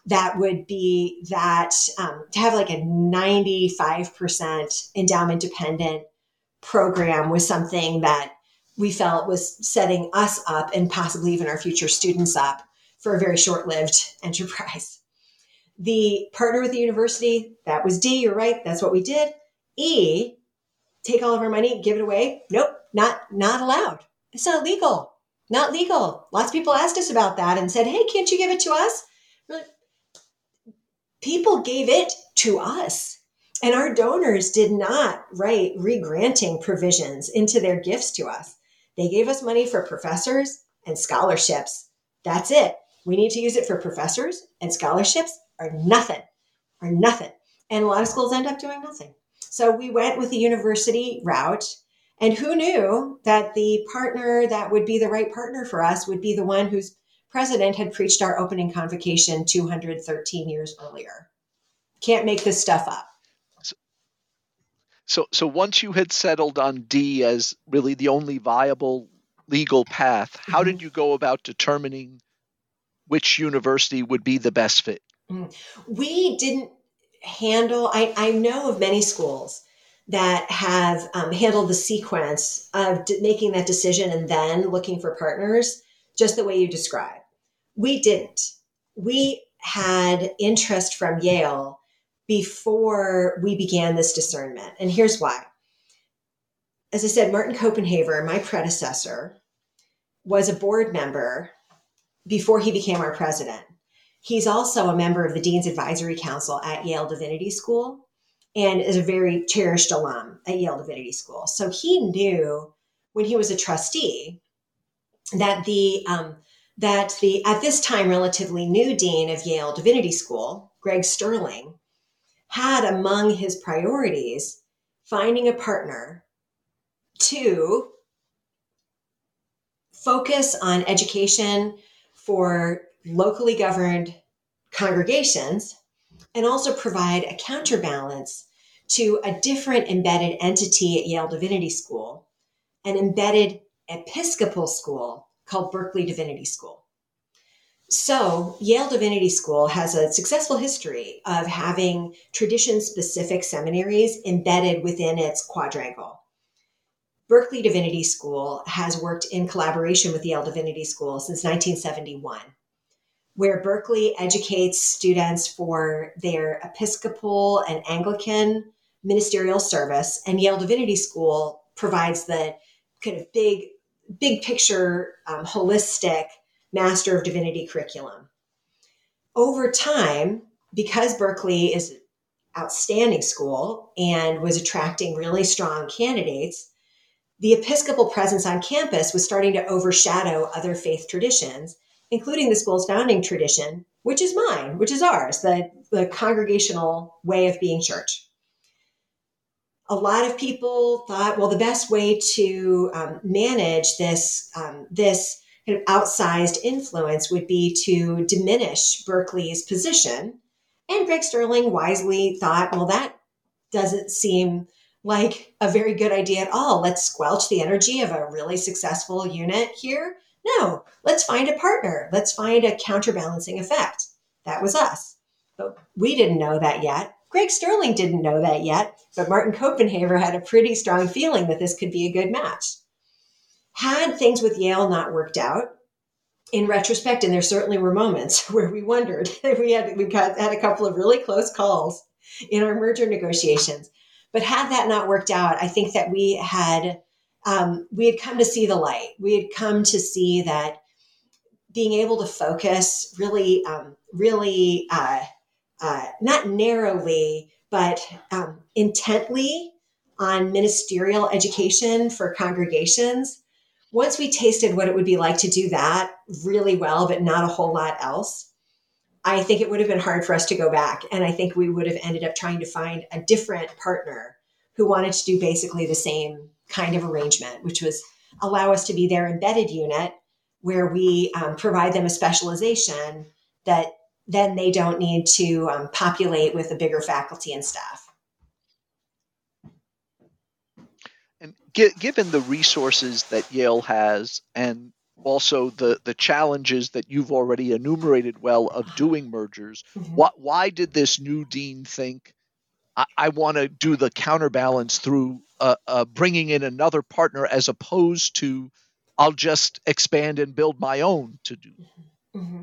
S3: that would be that um, to have like a 95% endowment dependent program was something that we felt was setting us up and possibly even our future students up for a very short lived enterprise. The partner with the university, that was D, you're right, that's what we did. E, take all of our money, give it away? Nope, not not allowed. It's not legal. Not legal. Lots of people asked us about that and said, "Hey, can't you give it to us?" Like, people gave it to us. And our donors did not write regranting provisions into their gifts to us. They gave us money for professors and scholarships. That's it. We need to use it for professors and scholarships or nothing, or nothing. And a lot of schools end up doing nothing. So we went with the university route. And who knew that the partner that would be the right partner for us would be the one whose president had preached our opening convocation 213 years earlier? Can't make this stuff up.
S2: So, so once you had settled on D as really the only viable legal path, how mm-hmm. did you go about determining which university would be the best fit?
S3: Mm. We didn't handle, I, I know of many schools that have um, handled the sequence of d- making that decision and then looking for partners just the way you describe. We didn't. We had interest from Yale before we began this discernment. And here's why. As I said, Martin Copenhaver, my predecessor, was a board member before he became our president. He's also a member of the Dean's Advisory Council at Yale Divinity School and is a very cherished alum at Yale Divinity School. So he knew when he was a trustee that the um, that the at this time relatively new dean of Yale Divinity School, Greg Sterling, had among his priorities finding a partner to focus on education for locally governed congregations and also provide a counterbalance to a different embedded entity at Yale Divinity School, an embedded Episcopal school called Berkeley Divinity School. So, Yale Divinity School has a successful history of having tradition specific seminaries embedded within its quadrangle. Berkeley Divinity School has worked in collaboration with Yale Divinity School since 1971 where Berkeley educates students for their Episcopal and Anglican ministerial service, and Yale Divinity School provides the kind of big, big picture, um, holistic Master of Divinity curriculum. Over time, because Berkeley is an outstanding school and was attracting really strong candidates, the Episcopal presence on campus was starting to overshadow other faith traditions including the school's founding tradition, which is mine, which is ours, the, the congregational way of being church. A lot of people thought, well, the best way to um, manage this, um, this kind of outsized influence would be to diminish Berkeley's position. And Greg Sterling wisely thought, well, that doesn't seem like a very good idea at all. Let's squelch the energy of a really successful unit here no, let's find a partner. Let's find a counterbalancing effect. That was us. But we didn't know that yet. Greg Sterling didn't know that yet, but Martin Copenhaver had a pretty strong feeling that this could be a good match. Had things with Yale not worked out, in retrospect, and there certainly were moments where we wondered, we had we got, had a couple of really close calls in our merger negotiations. But had that not worked out, I think that we had um, we had come to see the light. We had come to see that being able to focus really, um, really uh, uh, not narrowly, but um, intently on ministerial education for congregations. Once we tasted what it would be like to do that really well, but not a whole lot else, I think it would have been hard for us to go back. And I think we would have ended up trying to find a different partner who wanted to do basically the same kind of arrangement, which was allow us to be their embedded unit where we um, provide them a specialization that then they don't need to um, populate with a bigger faculty and staff.
S2: And given the resources that Yale has and also the, the challenges that you've already enumerated well of doing mergers, mm-hmm. why, why did this new dean think I, I want to do the counterbalance through uh, uh, bringing in another partner as opposed to I'll just expand and build my own to do.
S3: Mm-hmm.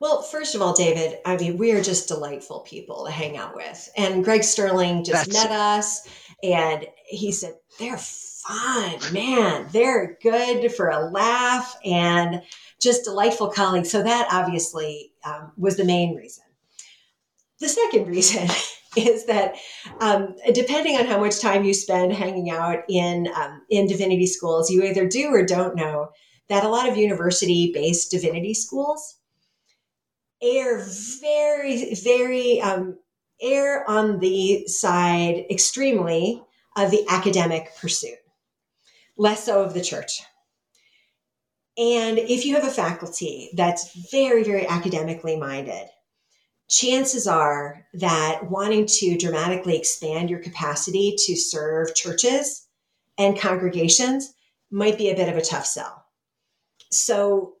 S3: Well, first of all, David, I mean, we are just delightful people to hang out with. And Greg Sterling just That's met us And he said, they're fun, man. They're good for a laugh and just delightful colleagues. So that obviously um, was the main reason. The second reason is that um, depending on how much time you spend hanging out in um, in divinity schools, you either do or don't know that a lot of university based divinity schools err very, very um, err on the side extremely of the academic pursuit, less so of the church. And if you have a faculty that's very, very academically minded, chances are that wanting to dramatically expand your capacity to serve churches and congregations might be a bit of a tough sell. So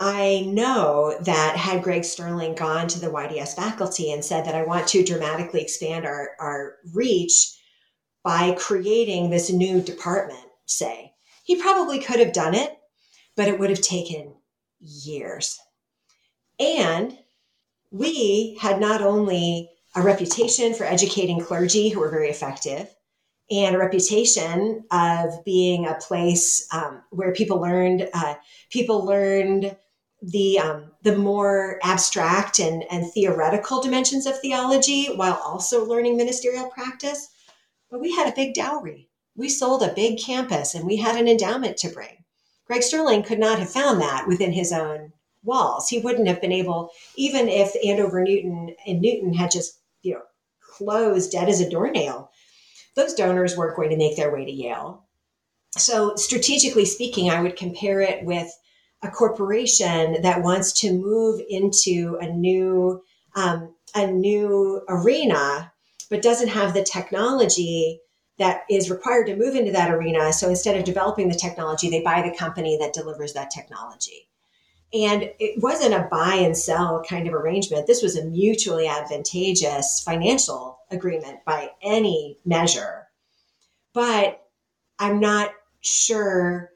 S3: I know that had Greg Sterling gone to the YDS faculty and said that I want to dramatically expand our, our reach by creating this new department, say, he probably could have done it, but it would have taken years. And we had not only a reputation for educating clergy who were very effective, and a reputation of being a place um, where people learned uh, people learned the um, the more abstract and, and theoretical dimensions of theology while also learning ministerial practice. But we had a big dowry. We sold a big campus and we had an endowment to bring. Greg Sterling could not have found that within his own walls. He wouldn't have been able, even if Andover Newton and Newton had just, you know, closed dead as a doornail, those donors weren't going to make their way to Yale. So strategically speaking, I would compare it with a corporation that wants to move into a new um, a new arena, but doesn't have the technology that is required to move into that arena. So instead of developing the technology, they buy the company that delivers that technology. And it wasn't a buy and sell kind of arrangement. This was a mutually advantageous financial agreement by any measure. But I'm not sure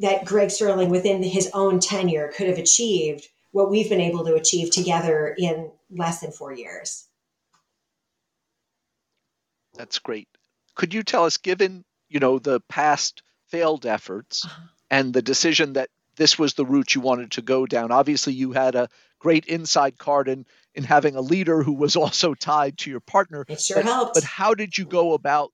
S3: that Greg Sterling, within his own tenure, could have achieved what we've been able to achieve together in less than four years.
S2: That's great. Could you tell us, given you know the past failed efforts uh-huh. and the decision that this was the route you wanted to go down? Obviously, you had a great inside card in in having a leader who was also tied to your partner.
S3: It sure
S2: but,
S3: helped.
S2: But how did you go about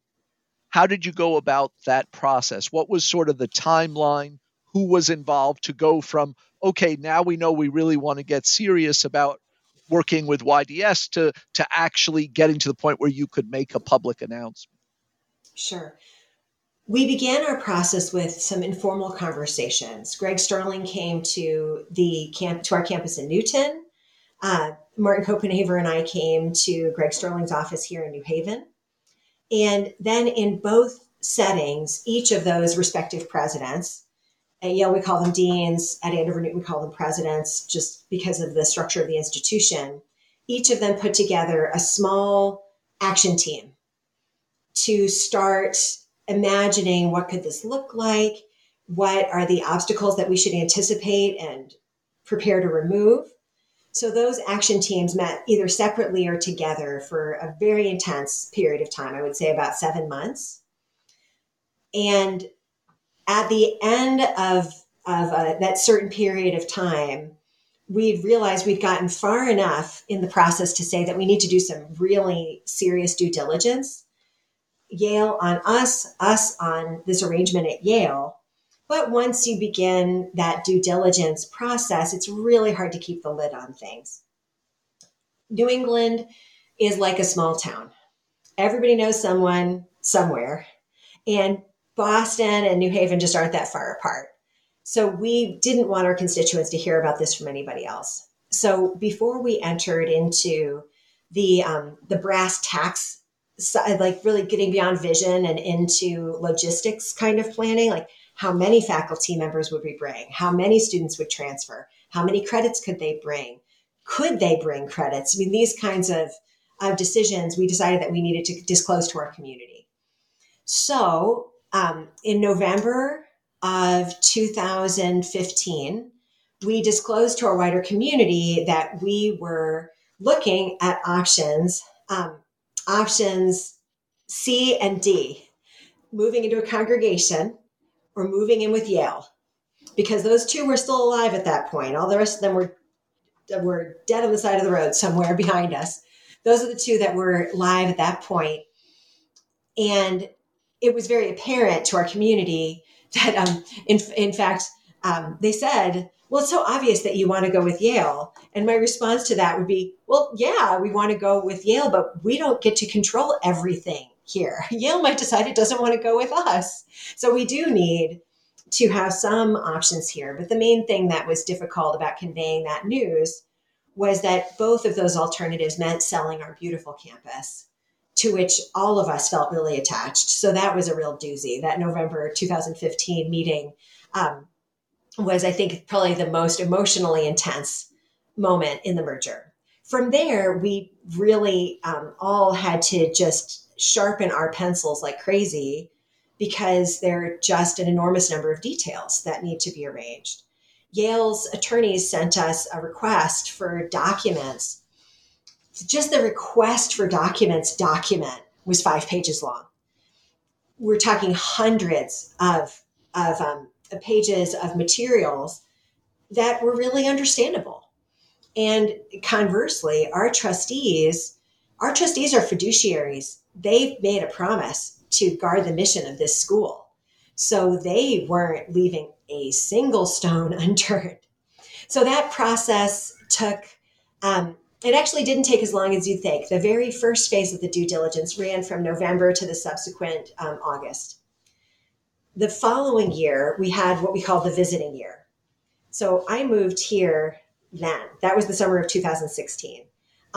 S2: how did you go about that process? What was sort of the timeline? Who was involved to go from, okay, now we know we really want to get serious about working with YDS to, to actually getting to the point where you could make a public announcement?
S3: Sure. We began our process with some informal conversations. Greg Sterling came to the camp to our campus in Newton. Uh, Martin Copenhaver and I came to Greg Sterling's office here in New Haven. And then in both settings, each of those respective presidents, at Yale we call them deans, at Andover Newton we call them presidents, just because of the structure of the institution. Each of them put together a small action team to start imagining what could this look like, what are the obstacles that we should anticipate and prepare to remove so those action teams met either separately or together for a very intense period of time. I would say about seven months. And at the end of, of uh, that certain period of time, we'd realized we'd gotten far enough in the process to say that we need to do some really serious due diligence. Yale on us, us on this arrangement at Yale, but once you begin that due diligence process, it's really hard to keep the lid on things. New England is like a small town. Everybody knows someone somewhere. And Boston and New Haven just aren't that far apart. So we didn't want our constituents to hear about this from anybody else. So before we entered into the um, the brass tacks, like really getting beyond vision and into logistics kind of planning, like how many faculty members would we bring? How many students would transfer? How many credits could they bring? Could they bring credits? I mean, these kinds of, of decisions we decided that we needed to disclose to our community. So um, in November of 2015, we disclosed to our wider community that we were looking at options, um, options C and D, moving into a congregation or moving in with Yale, because those two were still alive at that point. All the rest of them were were dead on the side of the road somewhere behind us. Those are the two that were live at that point. And it was very apparent to our community that, um, in, in fact, um, they said, well, it's so obvious that you want to go with Yale. And my response to that would be, well, yeah, we want to go with Yale, but we don't get to control everything here. Yale might decide it doesn't want to go with us. So we do need to have some options here. But the main thing that was difficult about conveying that news was that both of those alternatives meant selling our beautiful campus to which all of us felt really attached. So that was a real doozy. That November 2015 meeting um, was, I think, probably the most emotionally intense moment in the merger. From there, we really um, all had to just sharpen our pencils like crazy because there are just an enormous number of details that need to be arranged. Yale's attorneys sent us a request for documents. Just the request for documents document was five pages long. We're talking hundreds of, of um, pages of materials that were really understandable. And conversely, our trustees, our trustees are fiduciaries. They've made a promise to guard the mission of this school. So they weren't leaving a single stone unturned. So that process took, um, it actually didn't take as long as you'd think. The very first phase of the due diligence ran from November to the subsequent um, August the following year, we had what we call the visiting year. So I moved here then. That was the summer of 2016.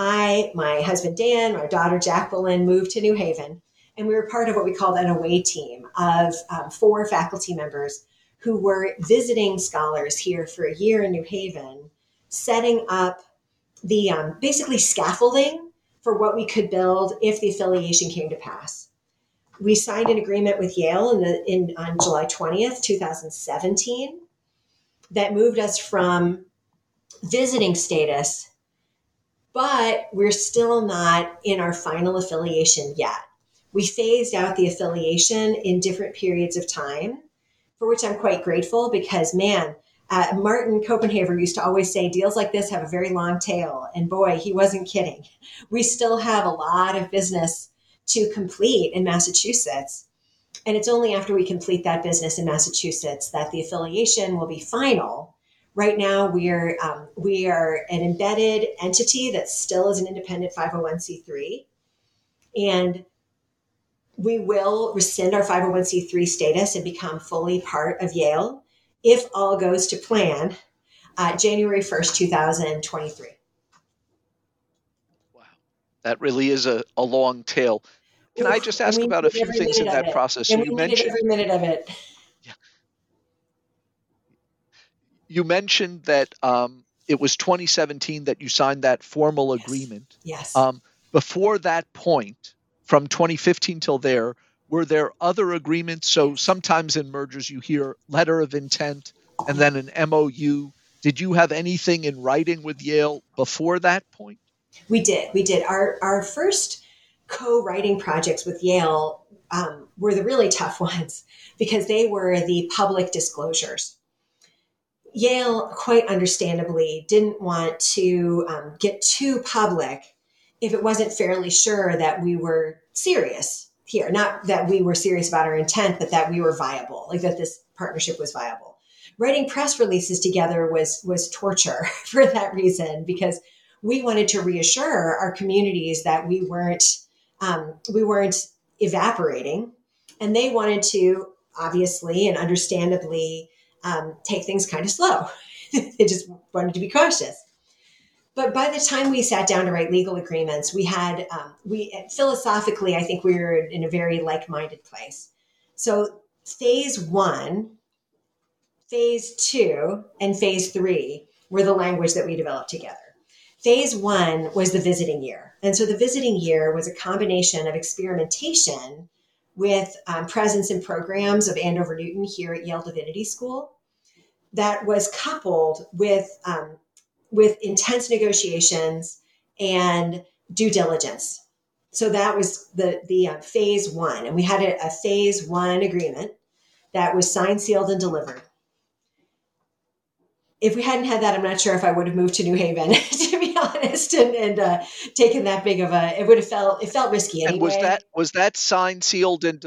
S3: I, my husband Dan, my daughter Jacqueline moved to New Haven, and we were part of what we called an away team of um, four faculty members who were visiting scholars here for a year in New Haven, setting up the um, basically scaffolding for what we could build if the affiliation came to pass. We signed an agreement with Yale in the in on July 20th, 2017 that moved us from visiting status but we're still not in our final affiliation yet. We phased out the affiliation in different periods of time, for which I'm quite grateful because, man, uh, Martin Copenhaver used to always say deals like this have a very long tail. And boy, he wasn't kidding. We still have a lot of business to complete in Massachusetts. And it's only after we complete that business in Massachusetts that the affiliation will be final. Right now, we are um, we are an embedded entity that still is an independent 501c3, and we will rescind our 501c3 status and become fully part of Yale if all goes to plan. Uh, January 1st, 2023.
S2: Wow, that really is a, a long tail. Can I just ask about a few things in that process?
S3: And you mentioned every minute of it. Yeah.
S2: You mentioned that um, it was 2017 that you signed that formal
S3: yes.
S2: agreement.
S3: Yes.
S2: Um, before that point, from 2015 till there, were there other agreements? So sometimes in mergers you hear letter of intent and then an MOU. Did you have anything in writing with Yale before that point?
S3: We did. We did. Our our first co-writing projects with Yale um, were the really tough ones because they were the public disclosures. Yale, quite understandably, didn't want to um, get too public if it wasn't fairly sure that we were serious here. Not that we were serious about our intent, but that we were viable, like that this partnership was viable. Writing press releases together was was torture for that reason because we wanted to reassure our communities that we weren't um, we weren't evaporating. And they wanted to, obviously and understandably, um, take things kind of slow. they just wanted to be cautious. But by the time we sat down to write legal agreements, we had, um, we philosophically, I think we were in a very like minded place. So phase one, phase two, and phase three were the language that we developed together. Phase one was the visiting year. And so the visiting year was a combination of experimentation with um, presence and programs of Andover Newton here at Yale Divinity School that was coupled with, um, with intense negotiations and due diligence. so that was the the uh, phase one, and we had a, a phase one agreement that was signed, sealed, and delivered. If we hadn't had that, I'm not sure if I would have moved to New Haven, to be honest, and, and uh, taken that big of a. It would have felt it felt risky. Anyway.
S2: And was that was that signed, sealed, and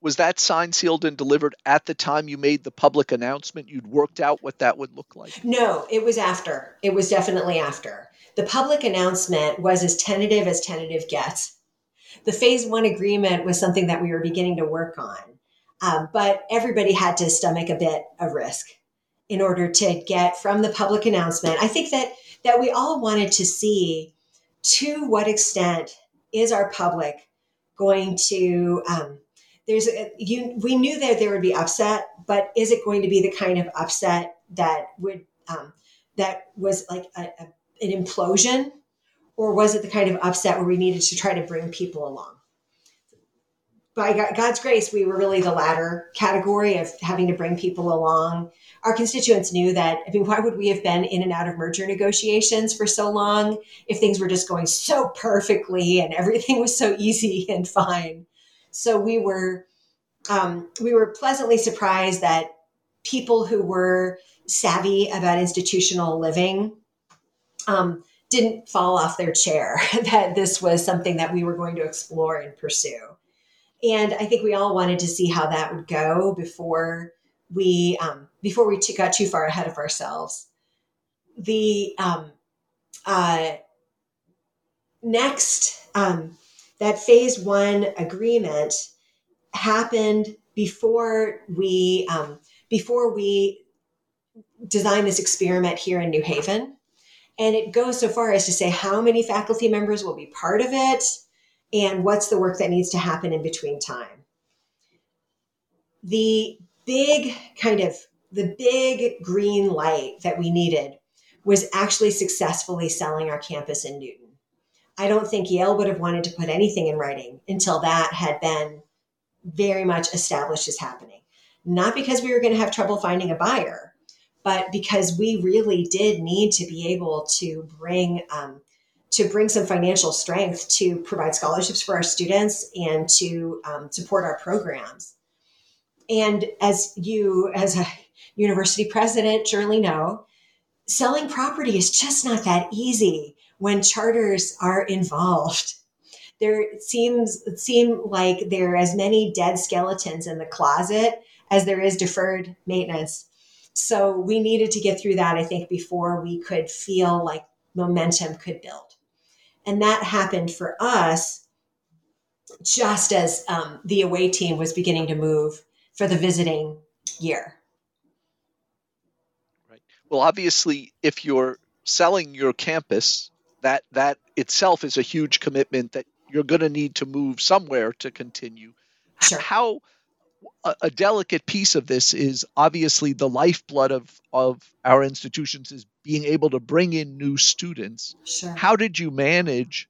S2: was that signed, sealed, and delivered at the time you made the public announcement? You'd worked out what that would look like.
S3: No, it was after. It was definitely after. The public announcement was as tentative as tentative gets. The phase one agreement was something that we were beginning to work on, um, but everybody had to stomach a bit of risk in order to get from the public announcement. I think that that we all wanted to see to what extent is our public going to um, there's a, you we knew that there would be upset but is it going to be the kind of upset that would um, that was like a, a, an implosion or was it the kind of upset where we needed to try to bring people along by god's grace we were really the latter category of having to bring people along our constituents knew that i mean why would we have been in and out of merger negotiations for so long if things were just going so perfectly and everything was so easy and fine so we were um, we were pleasantly surprised that people who were savvy about institutional living um, didn't fall off their chair that this was something that we were going to explore and pursue. And I think we all wanted to see how that would go before we um, before we got too far ahead of ourselves. The um, uh, next um, that phase one agreement happened before we um, before we designed this experiment here in New Haven. And it goes so far as to say how many faculty members will be part of it and what's the work that needs to happen in between time. The big kind of the big green light that we needed was actually successfully selling our campus in Newton. I don't think Yale would have wanted to put anything in writing until that had been very much established as happening. Not because we were going to have trouble finding a buyer, but because we really did need to be able to bring um, to bring some financial strength to provide scholarships for our students and to um, support our programs. And as you, as a university president, surely know, selling property is just not that easy when charters are involved. There seems seem like there are as many dead skeletons in the closet as there is deferred maintenance. So we needed to get through that, I think, before we could feel like momentum could build. And that happened for us just as um, the away team was beginning to move for the visiting year.
S2: Right. Well, obviously, if you're selling your campus that that itself is a huge commitment that you're going to need to move somewhere to continue.
S3: Sure.
S2: How a, a, delicate piece of this is obviously the lifeblood of of our institutions is being able to bring in new students.
S3: Sure.
S2: How did you manage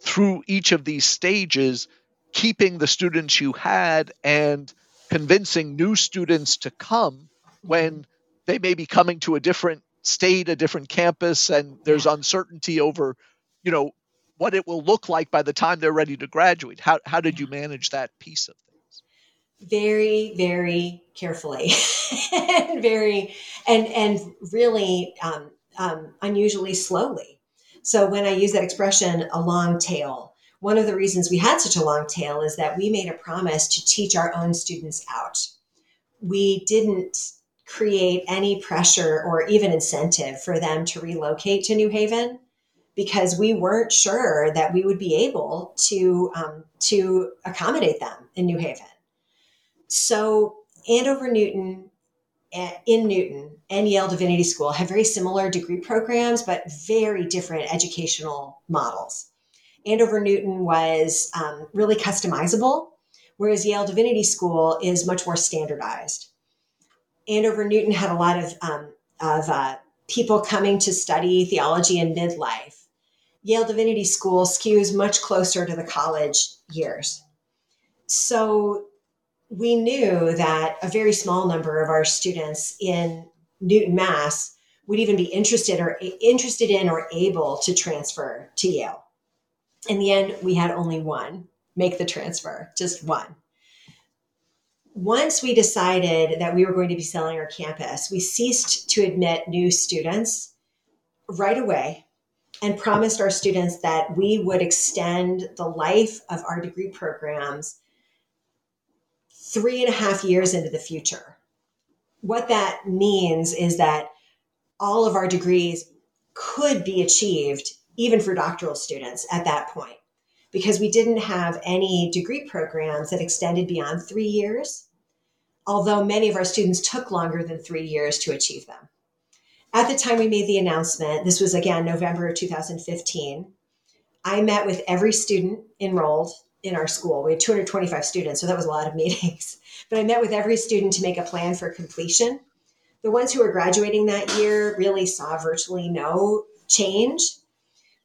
S2: through each of these stages keeping the students you had and convincing new students to come when they may be coming to a different state, a different campus, and there's uncertainty over, you know, what it will look like by the time they're ready to graduate. How how did you manage that piece of things?
S3: Very, very carefully, and very, and and really um, um, unusually slowly. So when I use that expression, a long tail, one of the reasons we had such a long tail is that we made a promise to teach our own students out. We didn't create any pressure or even incentive for them to relocate to New Haven because we weren't sure that we would be able to um, to accommodate them in New Haven. So Andover Newton eh, in Newton and Yale Divinity School have very similar degree programs, but very different educational models. Andover Newton was um, really customizable, whereas Yale Divinity School is much more standardized. Andover Newton had a lot of um, of uh, people coming to study theology in midlife. Yale Divinity School skews much closer to the college years. So we knew that a very small number of our students in Newton, Mass would even be interested or interested in or able to transfer to Yale. In the end, we had only one make the transfer, just one. Once we decided that we were going to be selling our campus, we ceased to admit new students right away and promised our students that we would extend the life of our degree programs three and a half years into the future. What that means is that all of our degrees could be achieved even for doctoral students at that point because we didn't have any degree programs that extended beyond three years, although many of our students took longer than three years to achieve them. At the time we made the announcement, this was again November of 2015, I met with every student enrolled in our school. We had 225 students, so that was a lot of meetings. But I met with every student to make a plan for completion. The ones who were graduating that year really saw virtually no change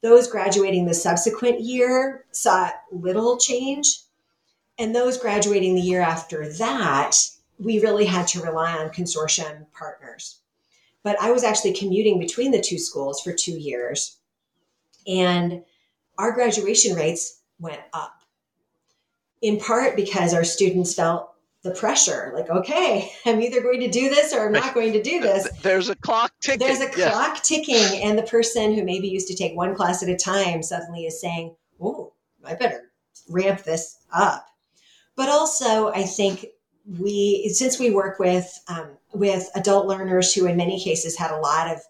S3: those graduating the subsequent year saw little change. And those graduating the year after that, we really had to rely on consortium partners. But I was actually commuting between the two schools for two years. And our graduation rates went up, in part because our students felt the pressure like okay i'm either going to do this or i'm not going to do this.
S2: There's a clock ticking.
S3: There's a clock ticking and the person who maybe used to take one class at a time suddenly is saying oh i better ramp this up. But also i think we since we work with um, with adult learners who in many cases had a lot of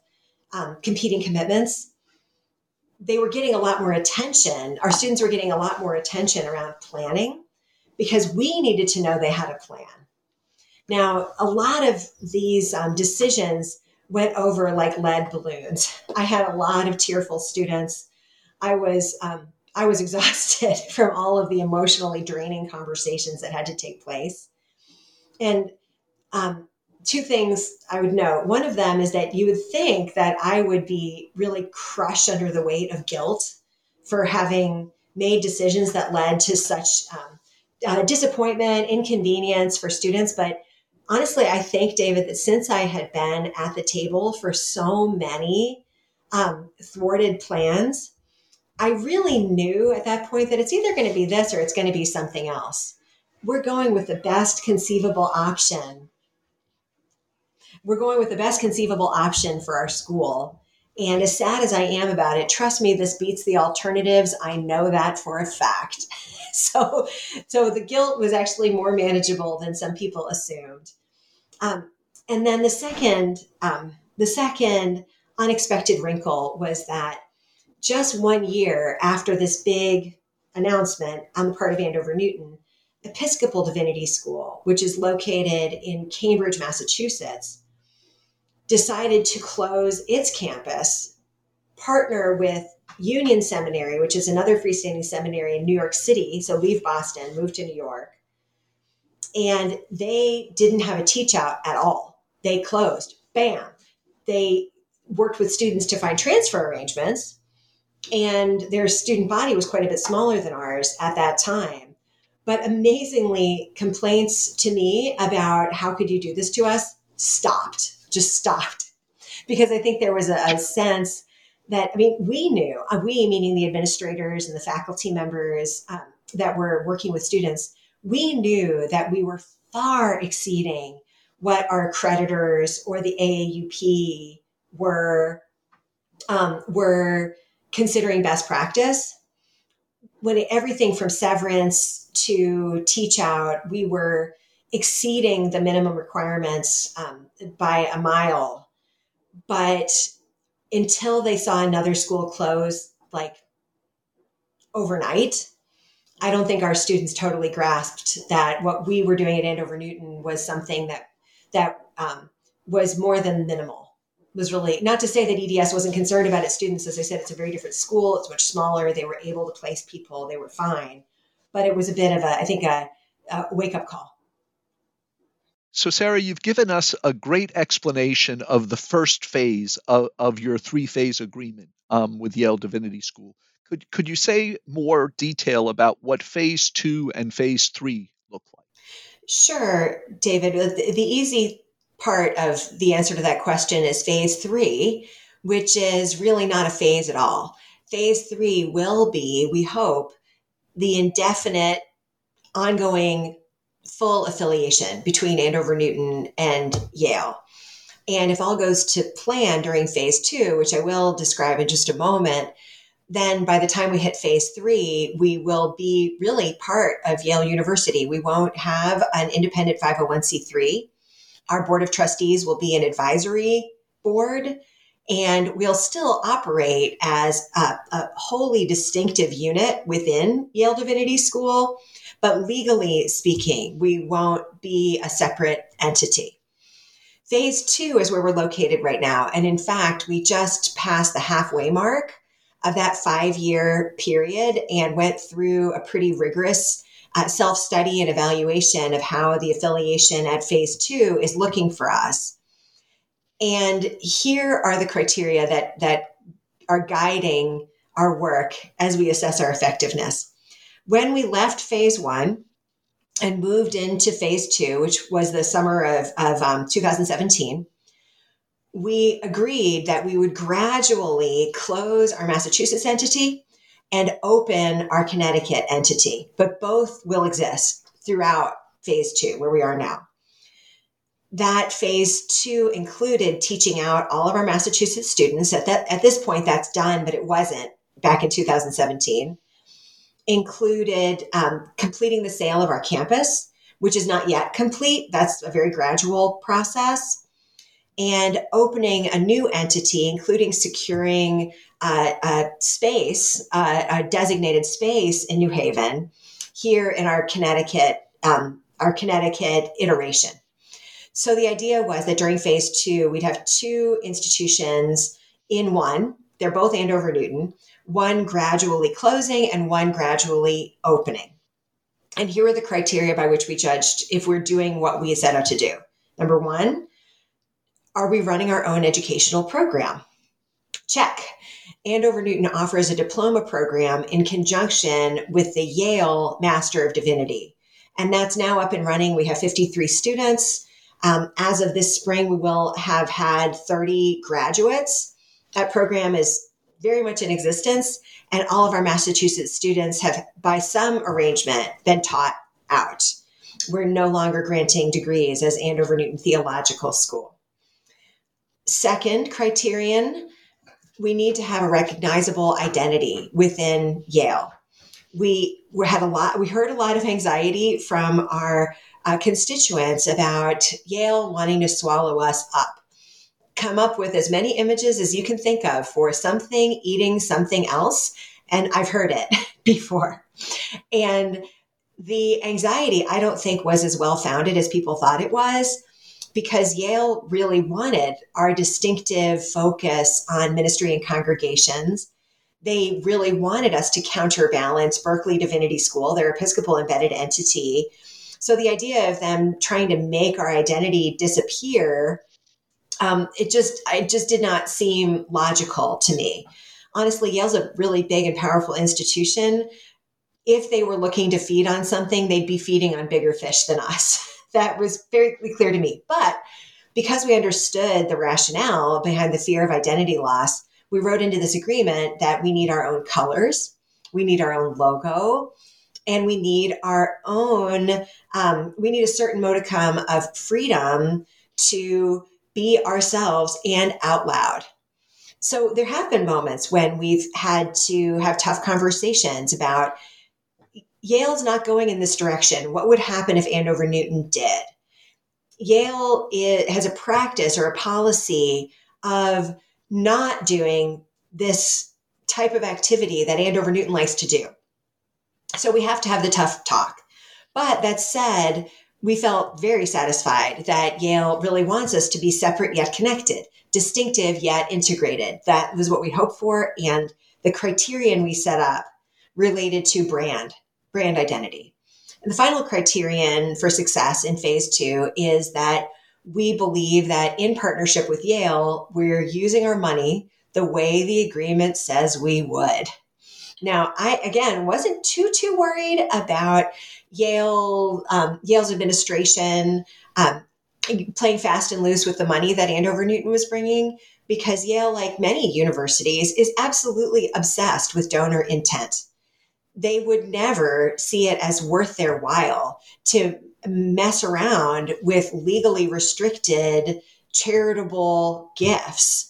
S3: um, competing commitments they were getting a lot more attention our students were getting a lot more attention around planning because we needed to know they had a plan. Now, a lot of these um, decisions went over like lead balloons. I had a lot of tearful students. I was um, I was exhausted from all of the emotionally draining conversations that had to take place. And um, two things I would note. One of them is that you would think that I would be really crushed under the weight of guilt for having made decisions that led to such um, uh, disappointment, inconvenience for students. But honestly, I think, David, that since I had been at the table for so many um, thwarted plans, I really knew at that point that it's either going to be this or it's going to be something else. We're going with the best conceivable option. We're going with the best conceivable option for our school. And as sad as I am about it, trust me, this beats the alternatives. I know that for a fact. so, so the guilt was actually more manageable than some people assumed. Um, and then the second, um, the second unexpected wrinkle was that just one year after this big announcement on the part of Andover Newton, Episcopal Divinity School, which is located in Cambridge, Massachusetts, decided to close its campus, partner with Union Seminary, which is another freestanding seminary in New York City. So leave Boston, move to New York. And they didn't have a teach out at all. They closed. Bam. They worked with students to find transfer arrangements. And their student body was quite a bit smaller than ours at that time. But amazingly, complaints to me about how could you do this to us stopped, just stopped. Because I think there was a, a sense that I mean, we knew, uh, we meaning the administrators and the faculty members um, that were working with students, we knew that we were far exceeding what our accreditors or the AAUP were um, were considering best practice. When everything from severance to teach out, we were exceeding the minimum requirements um, by a mile. But until they saw another school close like overnight, I don't think our students totally grasped that what we were doing at Andover Newton was something that that um, was more than minimal. Was really not to say that EDS wasn't concerned about its students. As I said, it's a very different school. It's much smaller. They were able to place people. They were fine, but it was a bit of a, I think, a, a wake up call.
S2: So, Sarah, you've given us a great explanation of the first phase of, of your three phase agreement um, with Yale Divinity School. Could, could you say more detail about what phase two and phase three look like?
S3: Sure, David. The, the easy part of the answer to that question is phase three, which is really not a phase at all. phase three will be, we hope, the indefinite, ongoing, full affiliation between Andover Newton and Yale. And if all goes to plan during phase two, which I will describe in just a moment, then by the time we hit phase three, we will be really part of Yale University. We won't have an independent 501c3. Our board of trustees will be an advisory board, and we'll still operate as a, a wholly distinctive unit within Yale Divinity School. But legally speaking, we won't be a separate entity. Phase two is where we're located right now. And in fact, we just passed the halfway mark of that five year period and went through a pretty rigorous uh, self study and evaluation of how the affiliation at phase two is looking for us. And here are the criteria that, that are guiding our work as we assess our effectiveness. When we left phase one and moved into phase two, which was the summer of, of um, 2017, we agreed that we would gradually close our Massachusetts entity and open our Connecticut entity, but both will exist throughout phase two, where we are now. That phase two included teaching out all of our Massachusetts students. At that at this point, that's done, but it wasn't back in 2017. Included um, completing the sale of our campus, which is not yet complete. That's a very gradual process and opening a new entity, including securing uh, a space, uh, a designated space in New Haven, here in our Connecticut, um, our Connecticut iteration. So the idea was that during phase two, we'd have two institutions in one. They're both Andover Newton, one gradually closing and one gradually opening. And here are the criteria by which we judged if we're doing what we set out to do. Number one, are we running our own educational program? Check. Andover Newton offers a diploma program in conjunction with the Yale Master of Divinity. And that's now up and running. We have 53 students. Um, as of this spring, we will have had 30 graduates. That program is very much in existence, and all of our Massachusetts students have, by some arrangement, been taught out. We're no longer granting degrees as Andover Newton Theological School. Second criterion, we need to have a recognizable identity within Yale. We, we had a lot, we heard a lot of anxiety from our uh, constituents about Yale wanting to swallow us up. Come up with as many images as you can think of for something eating something else. And I've heard it before. And the anxiety, I don't think, was as well founded as people thought it was because Yale really wanted our distinctive focus on ministry and congregations. They really wanted us to counterbalance Berkeley Divinity School, their Episcopal embedded entity. So the idea of them trying to make our identity disappear, um, it just it just did not seem logical to me. Honestly, Yale's a really big and powerful institution. If they were looking to feed on something, they'd be feeding on bigger fish than us. that was very clear to me. But because we understood the rationale behind the fear of identity loss, we wrote into this agreement that we need our own colors, we need our own logo, and we need our own, um, we need a certain modicum of freedom to be ourselves and out loud. So there have been moments when we've had to have tough conversations about Yale's not going in this direction. What would happen if Andover Newton did? Yale is, has a practice or a policy of not doing this type of activity that Andover Newton likes to do. So we have to have the tough talk. But that said, we felt very satisfied that Yale really wants us to be separate yet connected, distinctive yet integrated. That was what we hoped for. And the criterion we set up related to brand brand identity. And the final criterion for success in phase two is that we believe that in partnership with Yale, we're using our money the way the agreement says we would. Now, I again wasn't too too worried about Yale um, Yale's administration. Um, playing fast and loose with the money that Andover Newton was bringing because Yale, like many universities, is absolutely obsessed with donor intent. They would never see it as worth their while to mess around with legally restricted charitable gifts.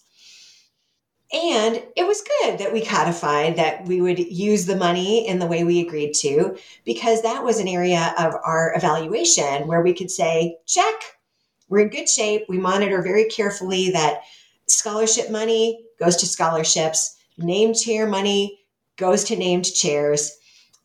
S3: And it was good that we codified that we would use the money in the way we agreed to, because that was an area of our evaluation where we could say, check, we're in good shape. We monitor very carefully that scholarship money goes to scholarships, named chair money goes to named chairs.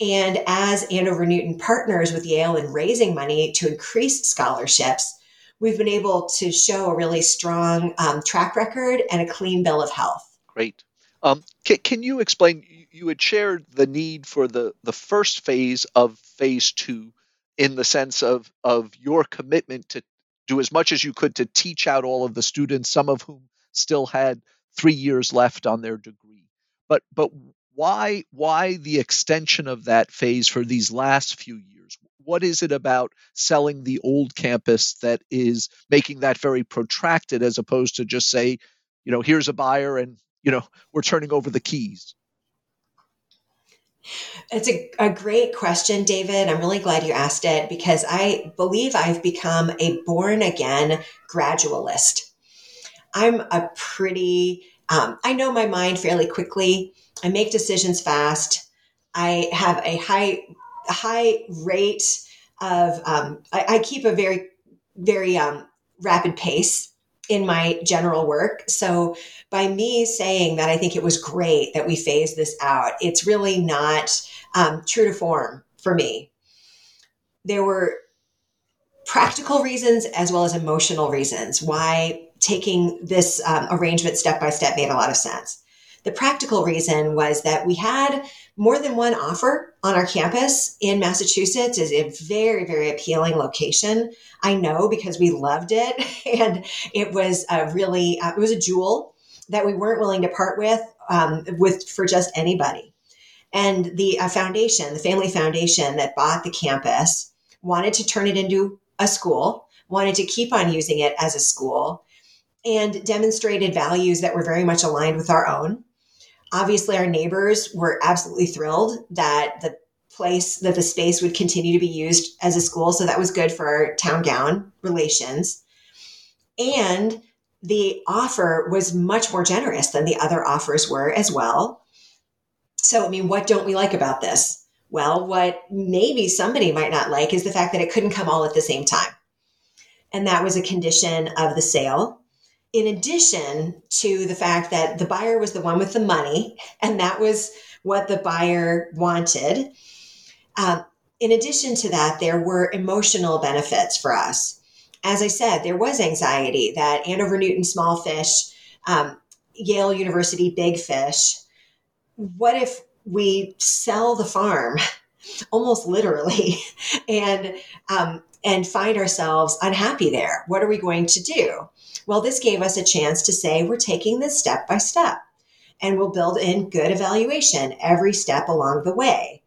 S3: And as Andover Newton partners with Yale in raising money to increase scholarships, we've been able to show a really strong um, track record and a clean bill of health.
S2: Great. Um, can, can, you explain? You had shared the need for the, the first phase of phase two in the sense of, of your commitment to do as much as you could to teach out all of the students, some of whom still had three years left on their degree. But but why why the extension of that phase for these last few years? What is it about selling the old campus that is making that very protracted as opposed to just say, you know, here's a buyer and you know we're turning over the keys?
S3: It's a, a great question, David. I'm really glad you asked it because I believe I've become a born again gradualist. I'm a pretty, um, I know my mind fairly quickly. I make decisions fast. I have a high, high rate of, um, I, I, keep a very, very um, rapid pace in my general work. So by me saying that I think it was great that we phased this out, it's really not um, true to form for me. There were practical reasons as well as emotional reasons why taking this um, arrangement step by step made a lot of sense. The practical reason was that we had more than one offer on our campus in Massachusetts is a very, very appealing location. I know because we loved it and it was a really, uh, it was a jewel that we weren't willing to part with, um, with for just anybody. And the uh, foundation, the family foundation that bought the campus wanted to turn it into a school, wanted to keep on using it as a school and demonstrated values that were very much aligned with our own. Obviously, our neighbors were absolutely thrilled that the place, that the space would continue to be used as a school. So that was good for our town gown relations. And the offer was much more generous than the other offers were as well. So, I mean, what don't we like about this? Well, what maybe somebody might not like is the fact that it couldn't come all at the same time. And that was a condition of the sale in addition to the fact that the buyer was the one with the money, and that was what the buyer wanted. Uh, in addition to that, there were emotional benefits for us. As I said, there was anxiety that Andover Newton small fish, um, Yale University big fish. What if we sell the farm, almost literally, and um, and find ourselves unhappy there? What are we going to do? Well, this gave us a chance to say we're taking this step by step and we'll build in good evaluation every step along the way.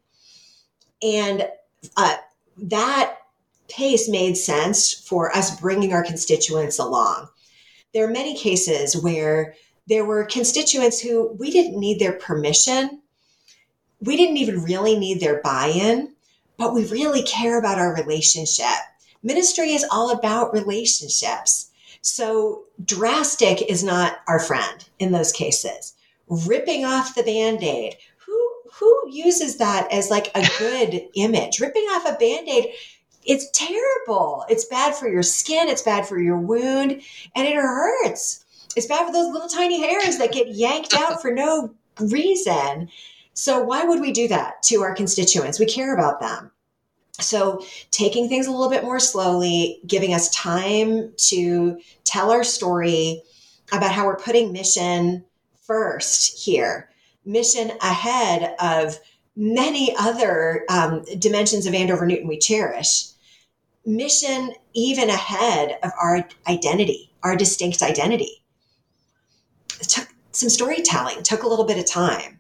S3: And uh, that pace made sense for us bringing our constituents along. There are many cases where there were constituents who we didn't need their permission. We didn't even really need their buy in, but we really care about our relationship. Ministry is all about relationships. So drastic is not our friend in those cases. Ripping off the band-aid. Who who uses that as like a good image? Ripping off a band-aid it's terrible. It's bad for your skin, it's bad for your wound, and it hurts. It's bad for those little tiny hairs that get yanked out for no reason. So why would we do that to our constituents? We care about them. So, taking things a little bit more slowly, giving us time to tell our story about how we're putting mission first here, mission ahead of many other um, dimensions of Andover Newton we cherish, mission even ahead of our identity, our distinct identity. It took some storytelling, took a little bit of time.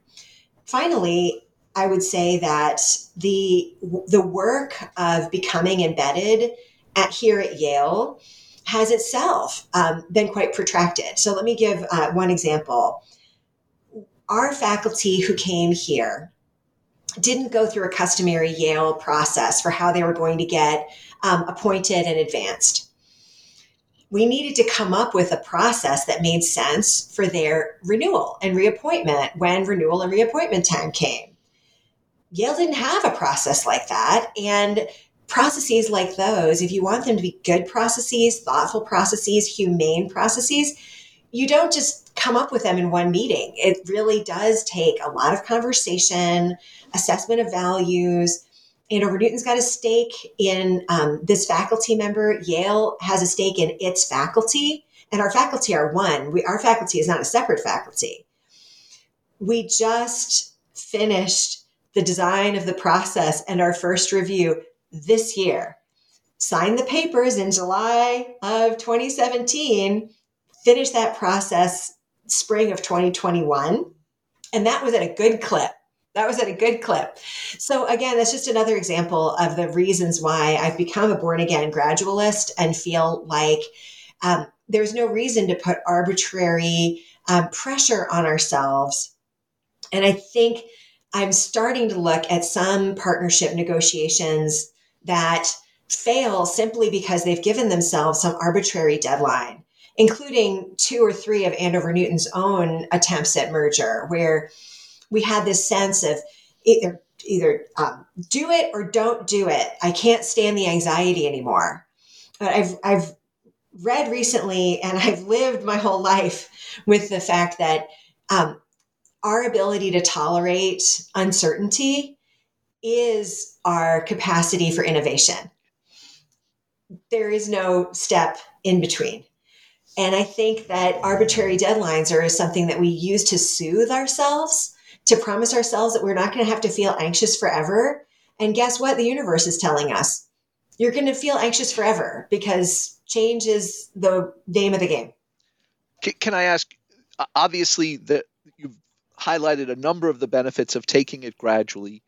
S3: Finally, I would say that the the work of becoming embedded at here at Yale has itself um, been quite protracted. So let me give uh, one example. Our faculty who came here didn't go through a customary Yale process for how they were going to get um, appointed and advanced. We needed to come up with a process that made sense for their renewal and reappointment when renewal and reappointment time came. Yale didn't have a process like that. And processes like those, if you want them to be good processes, thoughtful processes, humane processes, you don't just come up with them in one meeting. It really does take a lot of conversation, assessment of values. Andover Newton's got a stake in um, this faculty member. Yale has a stake in its faculty, and our faculty are one. We, our faculty is not a separate faculty. We just finished the design of the process and our first review this year. Signed the papers in July of 2017, finished that process spring of 2021. And that was at a good clip. That was at a good clip. So, again, that's just another example of the reasons why I've become a born again gradualist and feel like um, there's no reason to put arbitrary um, pressure on ourselves. And I think I'm starting to look at some partnership negotiations that fail simply because they've given themselves some arbitrary deadline, including two or three of Andover Newton's own attempts at merger, where we had this sense of either either um, do it or don't do it. I can't stand the anxiety anymore. But I've I've read recently, and I've lived my whole life with the fact that um, our ability to tolerate uncertainty is our capacity for innovation. There is no step in between. And I think that arbitrary deadlines are something that we use to soothe ourselves, to promise ourselves that we're not going to have to feel anxious forever. And guess what? The universe is telling us you're going to feel anxious forever because change is the name of the game.
S2: Can I ask? Obviously, you've highlighted a number of the benefits of taking it gradually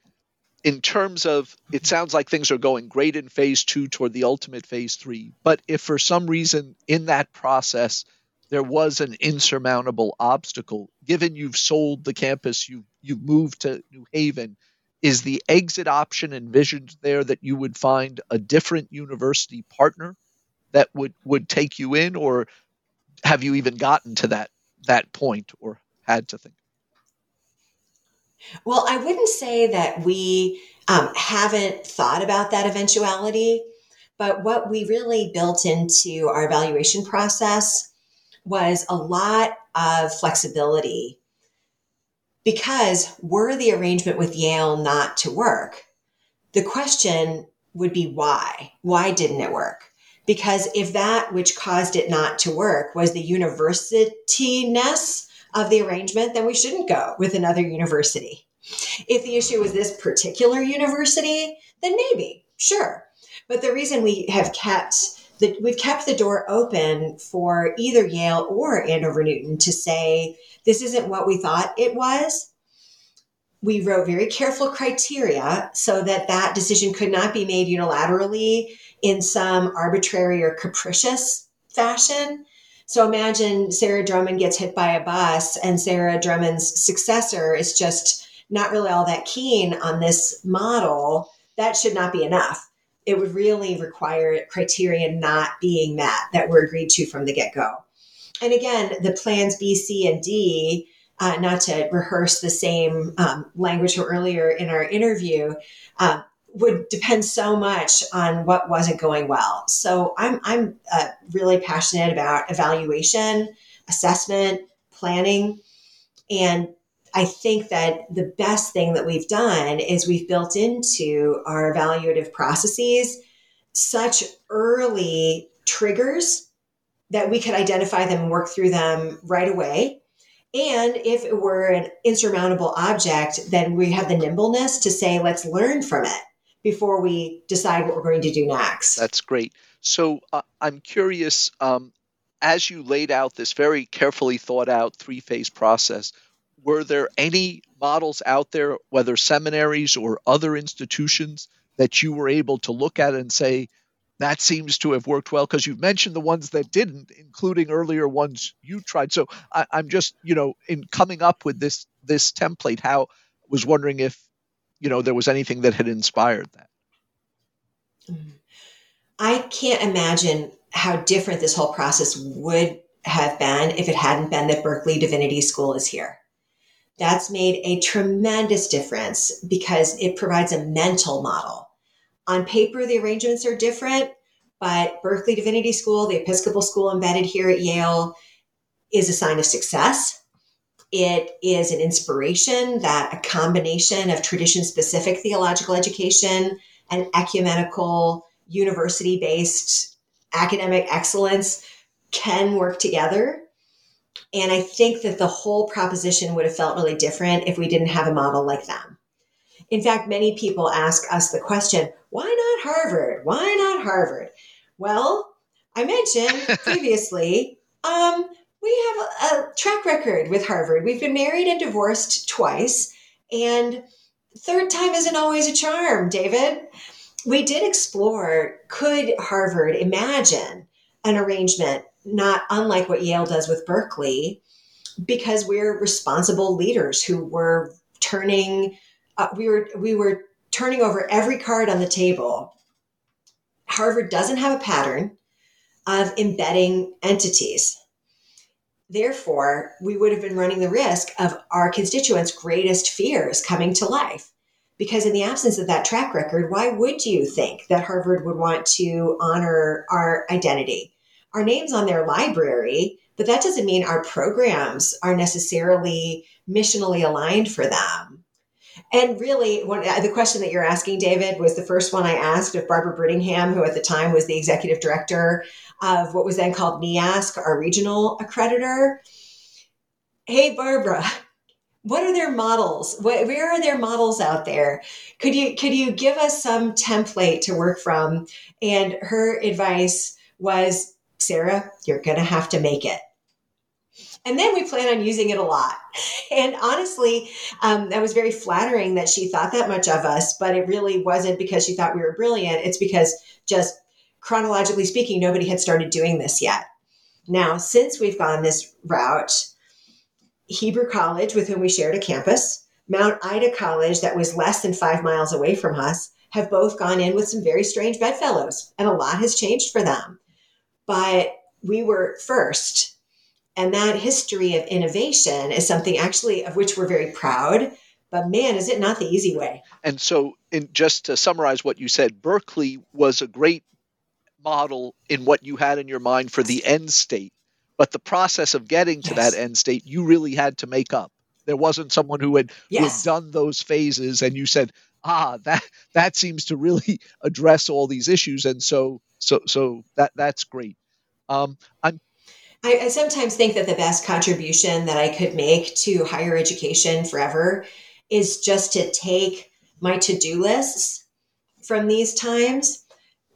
S2: in terms of it sounds like things are going great in phase two toward the ultimate phase three. But if for some reason in that process there was an insurmountable obstacle, given you've sold the campus, you you've moved to New Haven, is the exit option envisioned there that you would find a different university partner that would would take you in, or have you even gotten to that that point or had to think?
S3: Well, I wouldn't say that we um, haven't thought about that eventuality, but what we really built into our evaluation process was a lot of flexibility because were the arrangement with Yale not to work, the question would be why? Why didn't it work? Because if that which caused it not to work was the university ness of the arrangement, then we shouldn't go with another university. If the issue is this particular university, then maybe, sure. But the reason we have kept the, we've kept the door open for either Yale or Andover Newton to say this isn't what we thought it was. We wrote very careful criteria so that that decision could not be made unilaterally in some arbitrary or capricious fashion. So imagine Sarah Drummond gets hit by a bus and Sarah Drummond's successor is just not really all that keen on this model. That should not be enough. It would really require criteria not being met that were agreed to from the get go. And again, the plans B, C, and D, uh, not to rehearse the same um, language from earlier in our interview, uh, would depend so much on what wasn't going well. So I'm I'm uh, really passionate about evaluation, assessment, planning, and I think that the best thing that we've done is we've built into our evaluative processes such early triggers that we could identify them and work through them right away. And if it were an insurmountable object, then we have the nimbleness to say, let's learn from it before we decide what we're going to do next.
S2: That's great. So uh, I'm curious, um, as you laid out this very carefully thought out three phase process, were there any models out there, whether seminaries or other institutions, that you were able to look at and say, that seems to have worked well because you've mentioned the ones that didn't, including earlier ones you tried. So I, am just, you know, in coming up with this this template, how was wondering if, you know, there was anything that had inspired that.
S3: I can't imagine how different this whole process would have been if it hadn't been that Berkeley Divinity School is here. That's made a tremendous difference because it provides a mental model. On paper, the arrangements are different, but Berkeley Divinity School, the Episcopal school embedded here at Yale, is a sign of success. It is an inspiration that a combination of tradition specific theological education and ecumenical university based academic excellence can work together. And I think that the whole proposition would have felt really different if we didn't have a model like them. In fact, many people ask us the question, why not Harvard? Why not Harvard? Well, I mentioned previously, um, we have a, track record with Harvard. We've been married and divorced twice, and third time isn't always a charm, David. We did explore could Harvard imagine an arrangement not unlike what Yale does with Berkeley, because we're responsible leaders who were turning, uh, we were we were turning over every card on the table. Harvard doesn't have a pattern of embedding entities. Therefore, we would have been running the risk of our constituents' greatest fears coming to life. Because in the absence of that track record, why would you think that Harvard would want to honor our identity? our names on their library, but that doesn't mean our programs are necessarily missionally aligned for them. And really, when, uh, the question that you're asking, David, was the first one I asked of Barbara Brittingham, who at the time was the executive director of what was then called NEASC, our regional accreditor. Hey, Barbara, what are their models? where are their models out there? Could you could you give us some template to work from? And her advice was Sarah, you're going to have to make it. And then we plan on using it a lot. And honestly, um, that was very flattering that she thought that much of us, but it really wasn't because she thought we were brilliant. It's because just chronologically speaking, nobody had started doing this yet. Now, since we've gone this route, Hebrew College, with whom we shared a campus, Mount Ida College, that was less than five miles away from us, have both gone in with some very strange bedfellows, and a lot has changed for them but we were first. And that history of innovation is something actually of which we're very proud. But man, is it not the easy way?
S2: And so, in, just to summarize what you said, Berkeley was a great model in what you had in your mind for the end state. But the process of getting to yes. that end state, you really had to make up. There wasn't someone who had, yes. who had done those phases, and you said, "Ah, that that seems to really address all these issues." And so so so that that's great. Um, I'm
S3: I, I, sometimes think that the best contribution that I could make to higher education forever is just to take my to-do lists from these times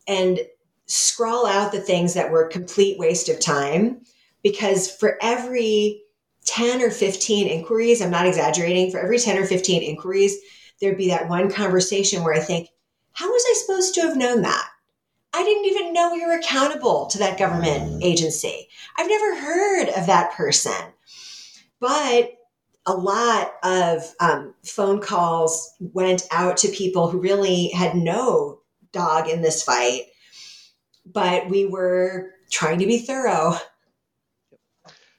S3: and scrawl out the things that were a complete waste of time because for every 10 or 15 inquiries, I'm not exaggerating, for every 10 or 15 inquiries, there'd be that one conversation where I think, how was I supposed to have known that? I didn't even know we were accountable to that government agency. I've never heard of that person. But a lot of um, phone calls went out to people who really had no dog in this fight, but we were trying to be thorough.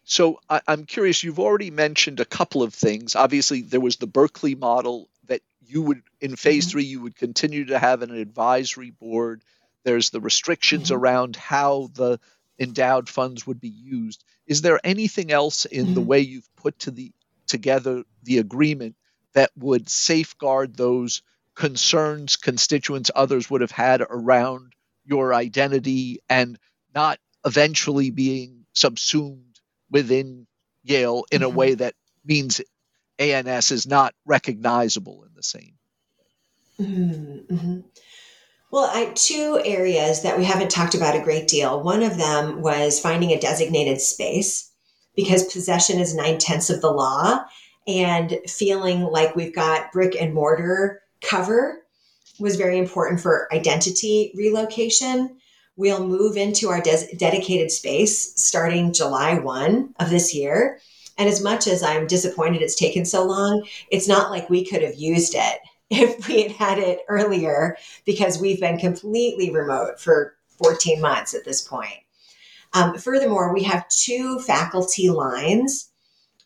S2: So I, am curious, you've already mentioned a couple of things. Obviously, there was the Berkeley model that you would, in phase mm-hmm. three, you would continue to have an advisory board there's the restrictions mm-hmm. around how the endowed funds would be used. Is there anything else in mm-hmm. the way you've put to the together the agreement that would safeguard those concerns constituents others would have had around your identity and not eventually being subsumed within Yale in mm-hmm. a way that means ANS is not recognizable in the same.
S3: Mm-hmm. mm-hmm. Well, I, two areas that we haven't talked about a great deal. One of them was finding a designated space because possession is nine tenths of the law, and feeling like we've got brick and mortar cover was very important for identity relocation. We'll move into our des- dedicated space starting July 1 of this year. And as much as I'm disappointed it's taken so long, it's not like we could have used it if we had had it earlier because we've been completely remote for 14 months at this point. Um, furthermore, we have two faculty lines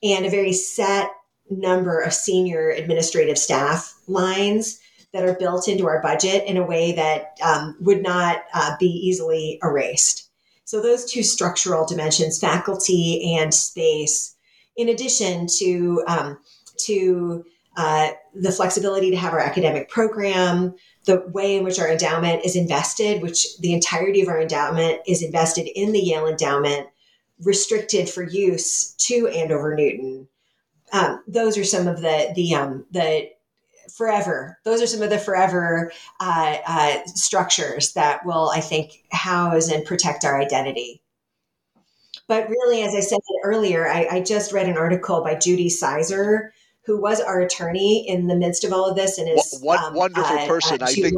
S3: and a very set number of senior administrative staff lines that are built into our budget in a way that um, would not uh, be easily erased. So, those two structural dimensions, faculty and space, in addition to, um, to uh, the flexibility to have our academic program, the way in which our endowment is invested, which the entirety of our endowment is invested in the Yale endowment, restricted for use to Andover Newton. Um, those are some of the the um, the forever. Those are some of the forever uh, uh, structures that will, I think, house and protect our identity. But really, as I said earlier, I, I just read an article by Judy Sizer, who was our attorney in the midst of all of this, and is
S2: one um, wonderful uh, person. I think.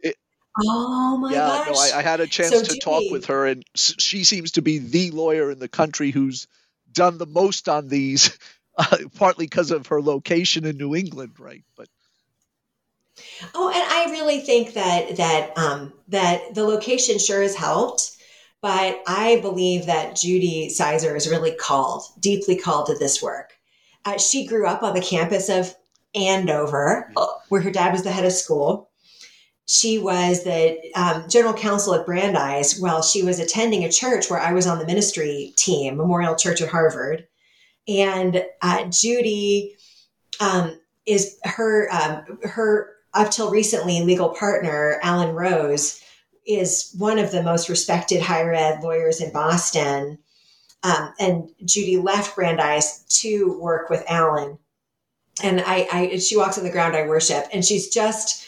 S3: It, oh my
S2: yeah,
S3: gosh!
S2: no, I, I, had a chance so to talk with her, and she seems to be the lawyer in the country who's done the most on these. Uh, partly because of her location in New England, right? But
S3: Oh, and I really think that that um, that the location sure has helped, but I believe that Judy Sizer is really called, deeply called to this work. Uh, she grew up on the campus of Andover, where her dad was the head of school. She was the um, general counsel at Brandeis while she was attending a church where I was on the ministry team, Memorial Church at Harvard. And uh, Judy um, is her um, her up till recently, legal partner Alan Rose is one of the most respected higher ed lawyers in Boston. Um, and Judy left Brandeis to work with Alan. And I, I, she walks on the ground I worship. And she's just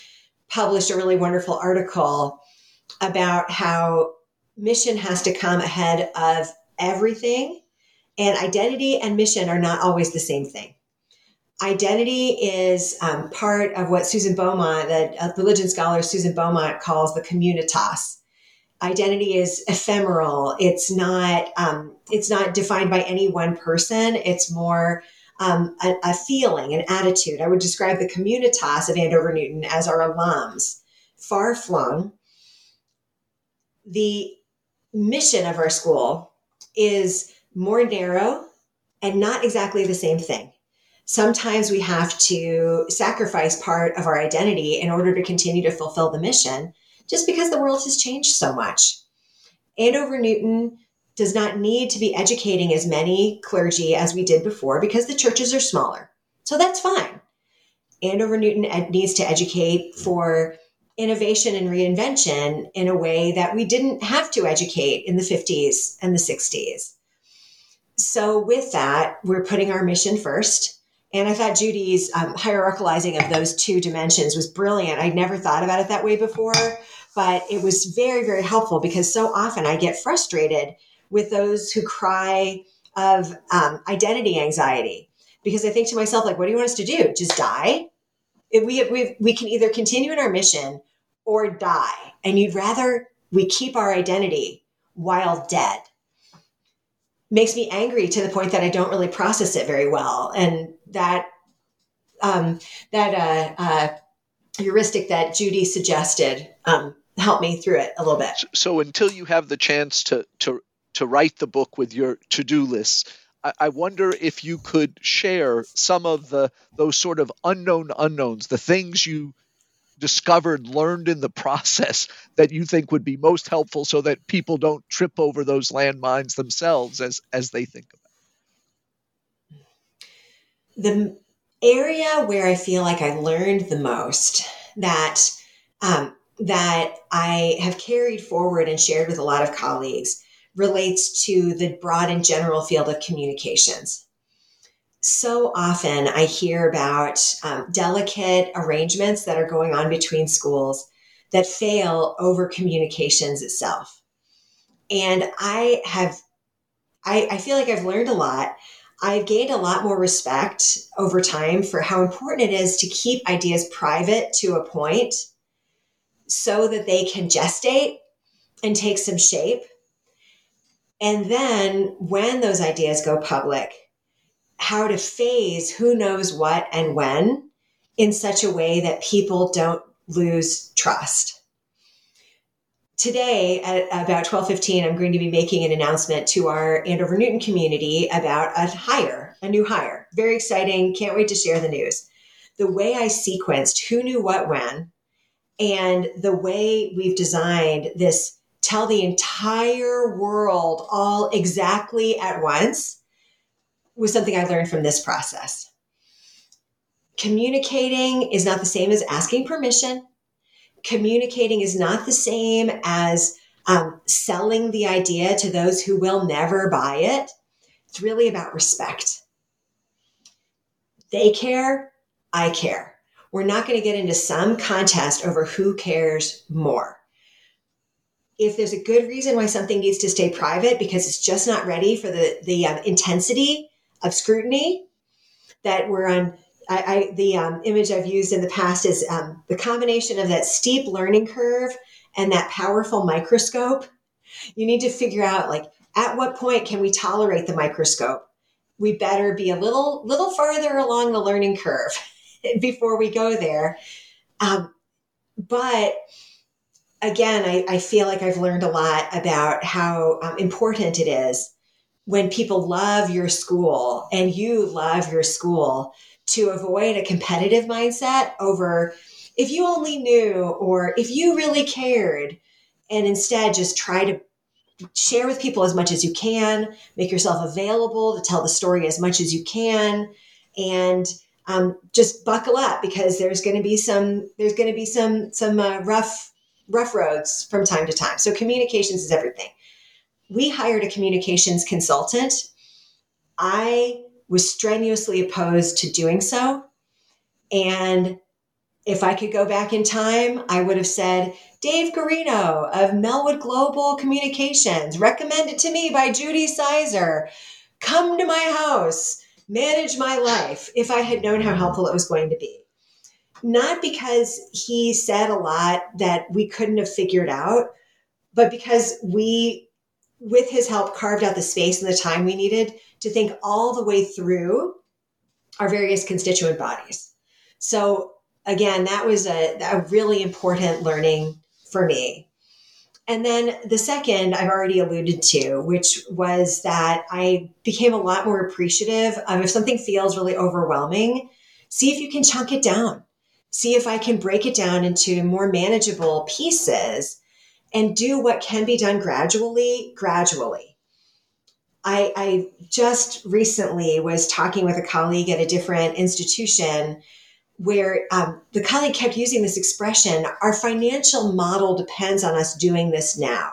S3: published a really wonderful article about how mission has to come ahead of everything. And identity and mission are not always the same thing identity is um, part of what Susan Beaumont, the uh, religion scholar Susan Beaumont, calls the communitas. Identity is ephemeral. It's not. Um, it's not defined by any one person. It's more um, a, a, feeling, an attitude. I would describe the communitas of Andover Newton as our alums, far flung. The mission of our school is more narrow and not exactly the same thing sometimes we have to sacrifice part of our identity in order to continue to fulfill the mission just because the world has changed so much. Andover Newton does not need to be educating as many clergy as we did before because the churches are smaller. So that's fine. Andover Newton ed- needs to educate for innovation and reinvention in a way that we didn't have to educate in the 50s and the 60s. So, with that, we're putting our mission first and I thought Judy's um, of those two dimensions was brilliant. I'd never thought about it that way before, but it was very, very helpful because so often I get frustrated with those who cry of um, identity anxiety because I think to myself, like, what do you want us to do? Just die? If we, we, we can either continue in our mission or die. And you'd rather we keep our identity while dead makes me angry to the point that I don't really process it very well. And that um, that uh, uh, heuristic that Judy suggested um, helped me through it a little bit.
S2: So, so, until you have the chance to to to write the book with your to do lists. I, I wonder if you could share some of the those sort of unknown unknowns, the things you discovered, learned in the process that you think would be most helpful so that people don't trip over those landmines themselves as, as they think about
S3: it? The area where I feel like I learned the most that um, that I have carried forward and shared with a lot of colleagues relates to the broad and general field of communications so often I hear about um, delicate arrangements that are going on between schools that fail over communications itself. And I have, I, I feel like I've learned a lot. I've gained a lot more respect over time for how important it is to keep ideas private to a point so that they can gestate and take some shape. And then when those ideas go public, how to phase who knows what and when in such a way that people don't lose trust. Today at about 12:15 I'm going to be making an announcement to our Andover Newton community about a hire, a new hire. Very exciting, can't wait to share the news. The way I sequenced who knew what when and the way we've designed this tell the entire world all exactly at once was something I learned from this process. Communicating is not the same as asking permission. Communicating is not the same as um, selling the idea to those who will never buy it. It's really about respect. They care, I care. We're not going to get into some contest over who cares more if there's a good reason why something needs to stay private because it's just not ready for the the um, intensity of scrutiny that we're on I, I the um, image I've used in the past is um, the combination of that steep learning curve and that powerful microscope. You need to figure out like at what point can we tolerate the microscope? We better be a little little farther along the learning curve before we go there. Um, but again, I, I, feel like I've learned a lot about how um, important it is when people love your school and you love your school to avoid a competitive mindset over if you only knew or if you really cared and instead just try to share with people as much as you can make yourself available to tell the story as much as you can and um, just buckle up because there's going to be some there's going to be some some uh, rough rough roads from time to time. So communications is everything. We hired a communications consultant. I was strenuously opposed to doing so. And if I could go back in time, I would have said, Dave Garino of Melwood Global Communications, recommended to me by Judy Sizer, come to my house, manage my life, if I had known how helpful it was going to be not because he said a lot that we couldn't have figured out, but because we, with his help, carved out the space and the time we needed to think all the way through our various constituent bodies. So, again, that was a, a really important learning for me. And then the second I've already alluded to, which was that I became a lot more appreciative of if something feels really overwhelming, see if you can chunk it down see if I can break it down into more manageable pieces and do what can be done gradually, gradually. I, I just recently was talking with a colleague at a different institution where um, the colleague kept using this expression our financial model depends on us doing this now.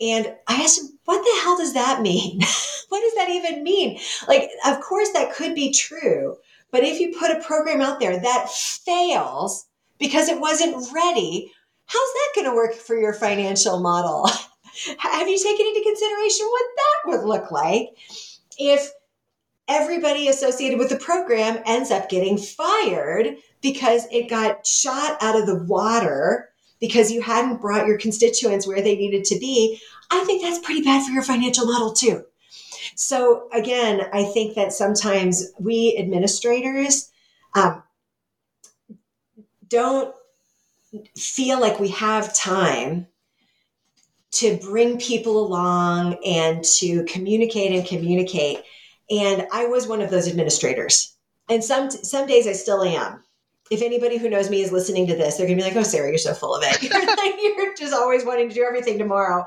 S3: And I asked him, what the hell does that mean? what does that even mean? Like, of course, that could be true. But if you put a program out there that fails because it wasn't ready, how's that going to work for your financial model? Have you taken into consideration what that would look like if everybody associated with the program ends up getting fired because it got shot out of the water because you hadn't brought your constituents where they needed to be? I think that's pretty bad for your financial model too. So again, I think that sometimes we administrators um, don't feel like we have time to bring people along and to communicate and communicate. And I was one of those administrators. And some some days I still am. If anybody who knows me is listening to this, they're gonna be like, "Oh, Sarah, you're so full of it. you're just always wanting to do everything tomorrow."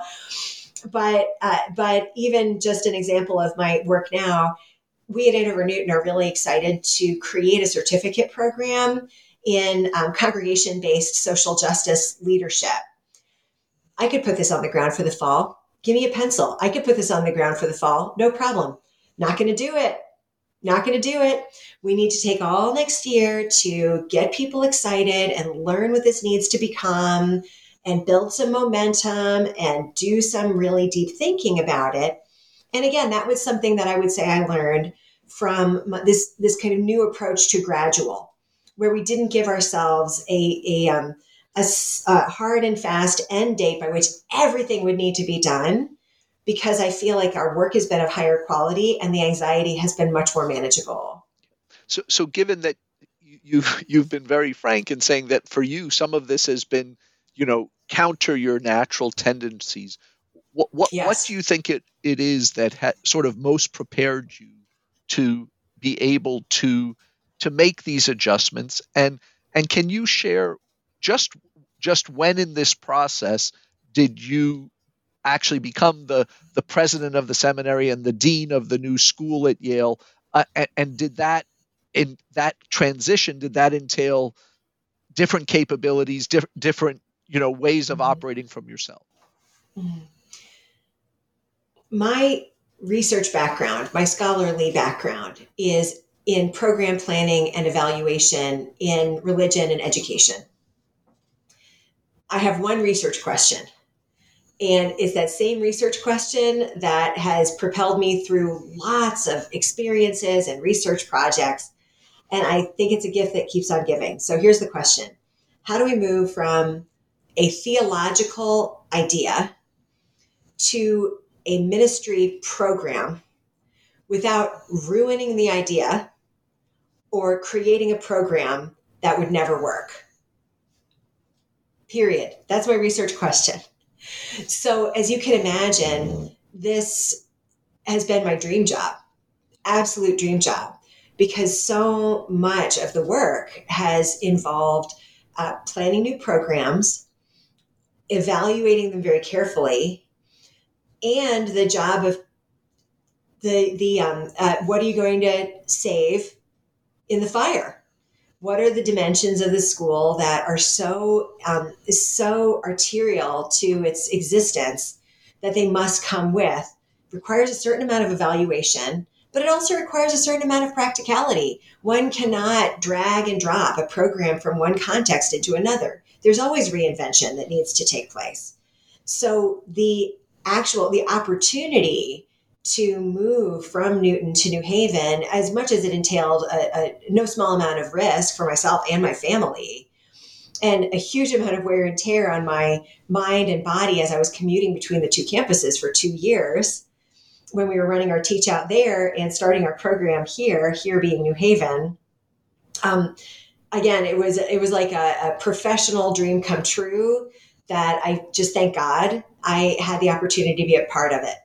S3: but uh, but even just an example of my work now, we at Andover Newton are really excited to create a certificate program in um, congregation based social justice leadership. I could put this on the ground for the fall. Give me a pencil. I could put this on the ground for the fall. No problem. Not going to do it. Not going to do it. We need to take all next year to get people excited and learn what this needs to become and build some momentum and do some really deep thinking about it. And again, that was something that I would say I learned from this this kind of new approach to gradual, where we didn't give ourselves a a, um, a, a hard and fast end date by which everything would need to be done because I feel like our work has been of higher quality and the anxiety has been much more manageable.
S2: So, so given that you've you've been very frank in saying that for you some of this has been, you know, counter your natural tendencies. What what, yes. what do you think it, it is that ha- sort of most prepared you to be able to to make these adjustments and and can you share just just when in this process did you actually become the the president of the seminary and the dean of the new school at Yale uh, and, and did that in that transition did that entail different capabilities diff- different you know ways of mm-hmm. operating from yourself mm-hmm.
S3: my research background my scholarly background is in program planning and evaluation in religion and education I have one research question. And it's that same research question that has propelled me through lots of experiences and research projects. And I think it's a gift that keeps on giving. So here's the question How do we move from a theological idea to a ministry program without ruining the idea or creating a program that would never work? period. That's my research question. So, as you can imagine, this has been my dream job, absolute dream job, because so much of the work has involved uh, planning new programs, evaluating them very carefully, and the job of the the um, uh, what are you going to save in the fire. What are the dimensions of the school that are so um, so arterial to its existence that they must come with? Requires a certain amount of evaluation but it also requires a certain amount of practicality. One cannot drag and drop a program from one context into another. There's always reinvention that needs to take place. So the actual the opportunity to move from Newton to New Haven, as much as it entailed a, a, no small amount of risk for myself and my family, and a huge amount of wear and tear on my mind and body as I was commuting between the two campuses for two years when we were running our teach out there and starting our program here, here being New Haven. Um, again, it was it was like a, a professional dream come true that I just thank God I had the opportunity to be a part of it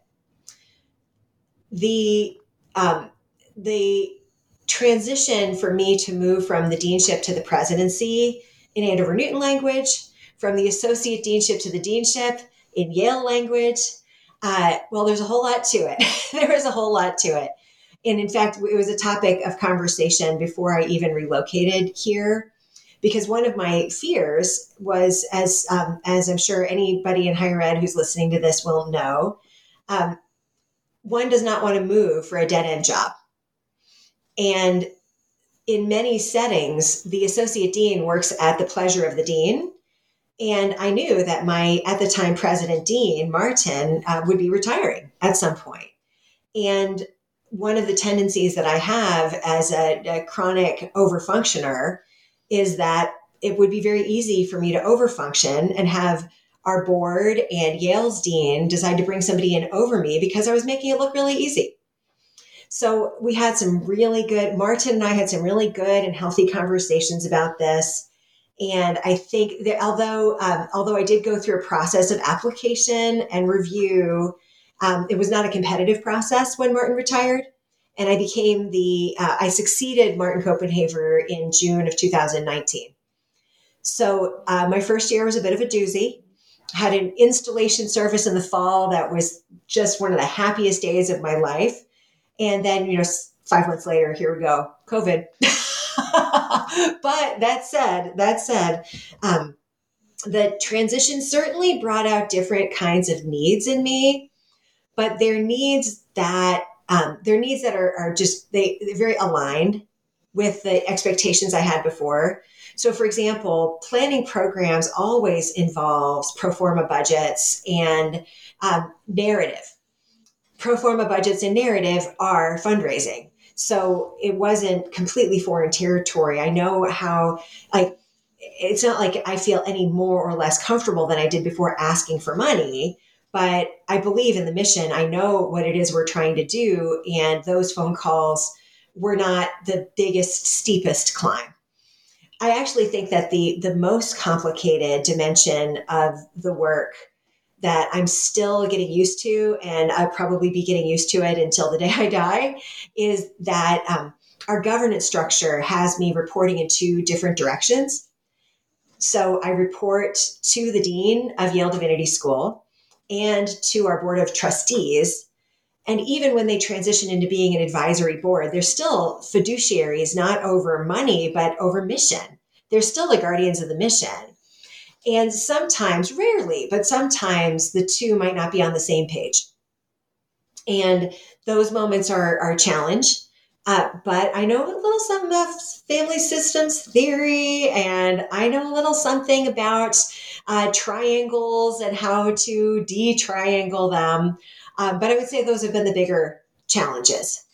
S3: the um, the transition for me to move from the deanship to the presidency in Andover Newton language, from the associate deanship to the deanship in Yale language. Uh, well, there's a whole lot to it. there is a whole lot to it. And in fact, it was a topic of conversation before I even relocated here, because one of my fears was, as um, as I'm sure anybody in higher ed who's listening to this will know, um, one does not want to move for a dead end job. And in many settings, the associate dean works at the pleasure of the dean. And I knew that my, at the time, president dean, Martin, uh, would be retiring at some point. And one of the tendencies that I have as a, a chronic overfunctioner is that it would be very easy for me to overfunction and have our board and Yale's dean decided to bring somebody in over me because I was making it look really easy. So we had some really good, Martin and I had some really good and healthy conversations about this. And I think that although um, although I did go through a process of application and review, um, it was not a competitive process when Martin retired. And I became the uh, I succeeded Martin Copenhaver in June of 2019. So uh, my first year was a bit of a doozy had an installation service in the fall that was just one of the happiest days of my life. And then, you know, five months later, here we go, COVID. but that said, that said, um, the transition certainly brought out different kinds of needs in me, but they're needs that um, needs that are, are just they, very aligned with the expectations I had before. So, for example, planning programs always involves pro forma budgets and um, narrative. Pro forma budgets and narrative are fundraising. So it wasn't completely foreign territory. I know how, like, it's not like I feel any more or less comfortable than I did before asking for money, but I believe in the mission. I know what it is we're trying to do. And those phone calls were not the biggest, steepest climb. I actually think that the, the most complicated dimension of the work that I'm still getting used to, and I'll probably be getting used to it until the day I die, is that um, our governance structure has me reporting in two different directions. So I report to the dean of Yale Divinity School and to our board of trustees. And even when they transition into being an advisory board, they're still fiduciaries, not over money, but over mission. They're still the guardians of the mission. And sometimes, rarely, but sometimes the two might not be on the same page. And those moments are, are a challenge. Uh, but I know a little something of family systems theory, and I know a little something about uh, triangles and how to de-triangle them. Uh, but I would say those have been the bigger challenges.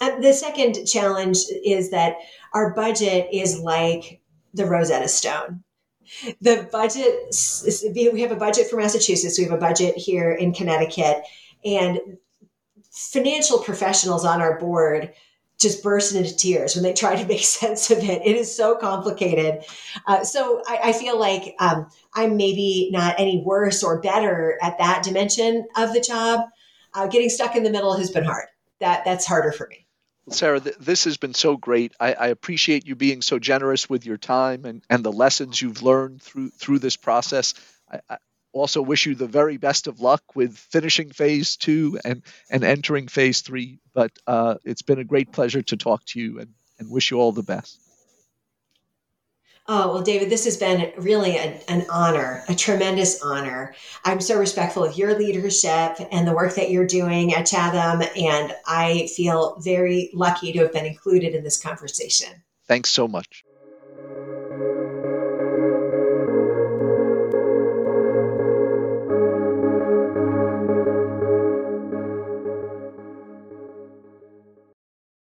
S3: the second challenge is that our budget is like the Rosetta Stone. The budget, we have a budget for Massachusetts, we have a budget here in Connecticut, and financial professionals on our board just burst into tears when they try to make sense of it. It is so complicated. Uh, so I, I, feel like um, I'm maybe not any worse or better at that dimension of the job. Uh, getting stuck in the middle has been hard. That that's harder for me.
S2: Sarah, th- this has been so great. I, I, appreciate you being so generous with your time and, and the lessons you've learned through through this process. I, also wish you the very best of luck with finishing phase two and, and entering phase three. But uh, it's been a great pleasure to talk to you and, and wish you all the best.
S3: Oh, well, David, this has been really a, an honor, a tremendous honor. I'm so respectful of your leadership and the work that you're doing at Chatham, and I feel very lucky to have been included in this conversation.
S2: Thanks so much.